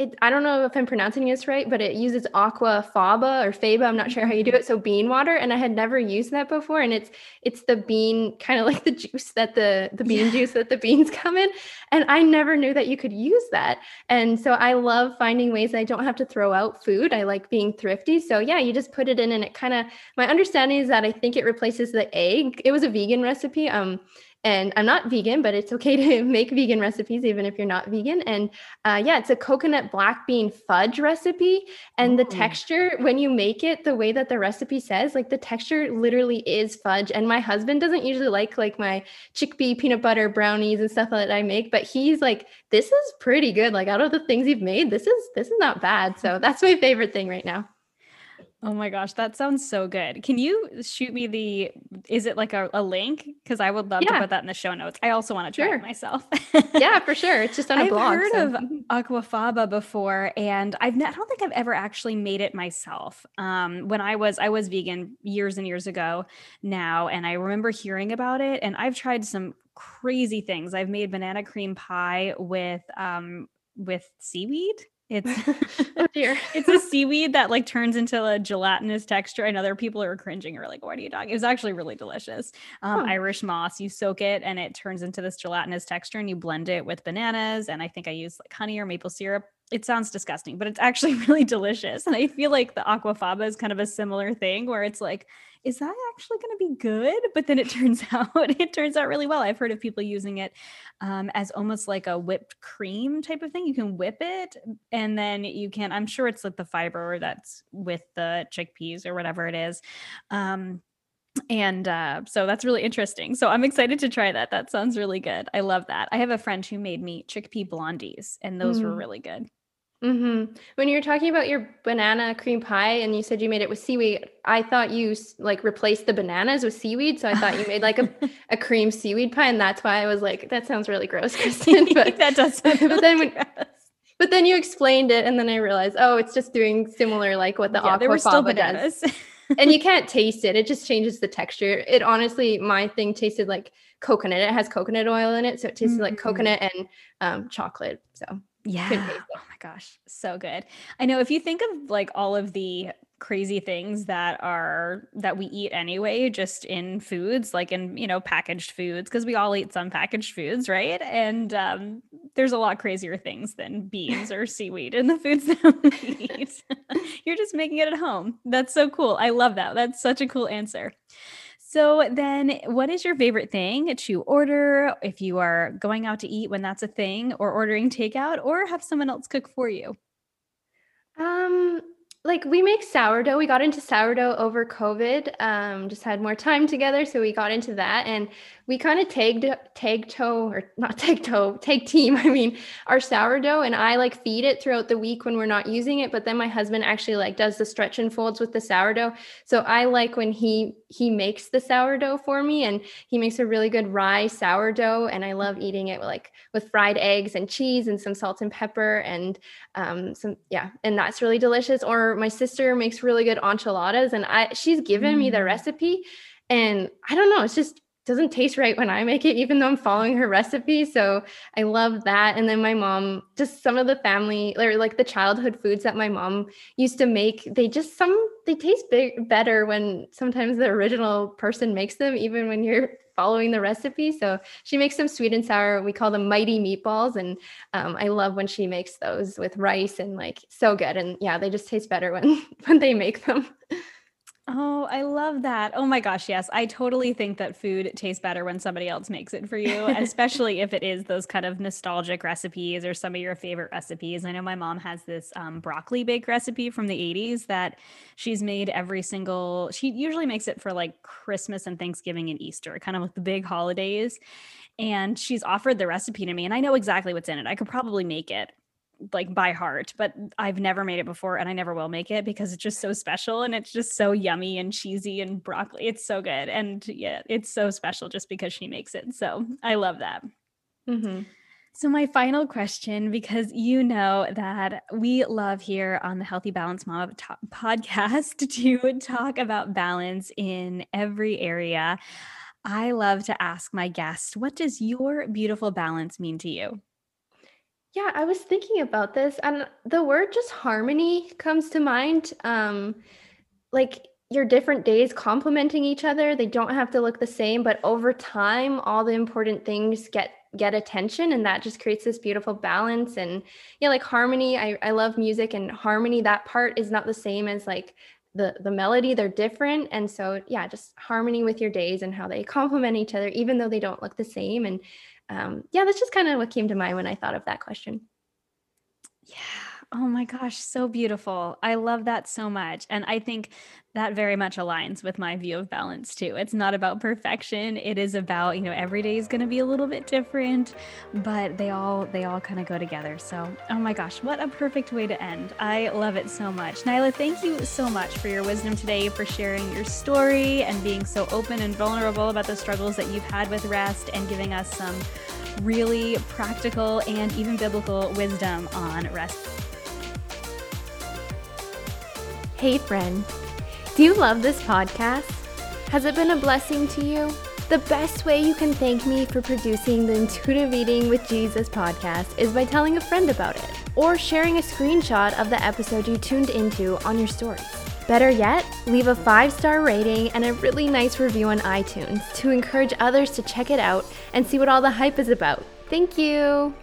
it, I don't know if I'm pronouncing this right, but it uses aqua faba or faba. I'm not sure how you do it. So bean water, and I had never used that before. And it's it's the bean kind of like the juice that the the bean yeah. juice that the beans come in. And I never knew that you could use that. And so I love finding ways I don't have to throw out food. I like being thrifty. So yeah, you just put it in, and it kind of. My understanding is that I think it replaces the egg. It was a vegan recipe. Um, and I'm not vegan, but it's okay to make vegan recipes even if you're not vegan. And uh, yeah, it's a coconut black bean fudge recipe. And the texture, when you make it the way that the recipe says, like the texture literally is fudge. And my husband doesn't usually like like my chickpea peanut butter brownies and stuff that I make, but he's like, this is pretty good. Like out of the things you've made, this is this is not bad. So that's my favorite thing right now. Oh my gosh, that sounds so good. Can you shoot me the is it like a, a link? Because I would love yeah. to put that in the show notes. I also want to try sure. it myself. yeah, for sure. It's just on a I've blog. I've heard so. of aquafaba before, and I've I don't think I've ever actually made it myself. Um, when I was I was vegan years and years ago now, and I remember hearing about it, and I've tried some crazy things. I've made banana cream pie with um with seaweed it's oh dear. it's a seaweed that like turns into a gelatinous texture, and other people are cringing or like, "What are you talking?" It was actually really delicious. Um, Irish moss, you soak it, and it turns into this gelatinous texture, and you blend it with bananas, and I think I use like honey or maple syrup it sounds disgusting, but it's actually really delicious. And I feel like the aquafaba is kind of a similar thing where it's like, is that actually going to be good? But then it turns out it turns out really well. I've heard of people using it um, as almost like a whipped cream type of thing. You can whip it, and then you can. I'm sure it's like the fiber that's with the chickpeas or whatever it is. Um, and uh, so that's really interesting. So I'm excited to try that. That sounds really good. I love that. I have a friend who made me chickpea blondies, and those mm. were really good. Mm-hmm. When you were talking about your banana cream pie and you said you made it with seaweed, I thought you like replaced the bananas with seaweed. So I thought you made like a, a cream seaweed pie. And that's why I was like, that sounds really gross, Kristen. But that does sound really but then when, gross. But then you explained it and then I realized, oh, it's just doing similar like what the yeah, aqua still bananas. does. and you can't taste it. It just changes the texture. It honestly, my thing tasted like coconut. It has coconut oil in it. So it tasted mm-hmm. like coconut and um, chocolate. So yeah. Oh my gosh. So good. I know if you think of like all of the crazy things that are that we eat anyway just in foods like in you know packaged foods because we all eat some packaged foods right? And um, there's a lot crazier things than beans or seaweed in the foods that we eat. You're just making it at home. That's so cool. I love that. That's such a cool answer so then what is your favorite thing to order if you are going out to eat when that's a thing or ordering takeout or have someone else cook for you? Um like we make sourdough. We got into sourdough over COVID. Um, just had more time together, so we got into that, and we kind of tagged tag toe or not tag toe tag team i mean our sourdough and i like feed it throughout the week when we're not using it but then my husband actually like does the stretch and folds with the sourdough so i like when he he makes the sourdough for me and he makes a really good rye sourdough and i love eating it like with fried eggs and cheese and some salt and pepper and um some yeah and that's really delicious or my sister makes really good enchiladas and i she's given mm. me the mm. recipe and i don't know it's just doesn't taste right when I make it, even though I'm following her recipe. So I love that. And then my mom, just some of the family or like the childhood foods that my mom used to make, they just some they taste big, better when sometimes the original person makes them, even when you're following the recipe. So she makes some sweet and sour. We call them mighty meatballs, and um, I love when she makes those with rice and like so good. And yeah, they just taste better when when they make them. Oh, I love that. Oh my gosh, yes. I totally think that food tastes better when somebody else makes it for you, especially if it is those kind of nostalgic recipes or some of your favorite recipes. I know my mom has this um, broccoli bake recipe from the 80s that she's made every single, she usually makes it for like Christmas and Thanksgiving and Easter, kind of like the big holidays. And she's offered the recipe to me, and I know exactly what's in it. I could probably make it like by heart, but I've never made it before and I never will make it because it's just so special and it's just so yummy and cheesy and broccoli. It's so good. And yeah, it's so special just because she makes it. So I love that. Mm-hmm. So, my final question, because you know that we love here on the Healthy Balanced Mama podcast to talk about balance in every area. I love to ask my guests, what does your beautiful balance mean to you? Yeah, I was thinking about this, and the word just harmony comes to mind. Um, like your different days complementing each other. They don't have to look the same, but over time, all the important things get get attention and that just creates this beautiful balance and yeah like harmony I, I love music and harmony that part is not the same as like the the melody they're different and so yeah just harmony with your days and how they complement each other even though they don't look the same and um, yeah that's just kind of what came to mind when i thought of that question. Yeah Oh my gosh, so beautiful. I love that so much. And I think that very much aligns with my view of balance too. It's not about perfection. It is about, you know, every day is going to be a little bit different, but they all they all kind of go together. So, oh my gosh, what a perfect way to end. I love it so much. Nyla, thank you so much for your wisdom today, for sharing your story and being so open and vulnerable about the struggles that you've had with rest and giving us some really practical and even biblical wisdom on rest. Hey, friend. Do you love this podcast? Has it been a blessing to you? The best way you can thank me for producing the Intuitive Eating with Jesus podcast is by telling a friend about it or sharing a screenshot of the episode you tuned into on your stories. Better yet, leave a five star rating and a really nice review on iTunes to encourage others to check it out and see what all the hype is about. Thank you!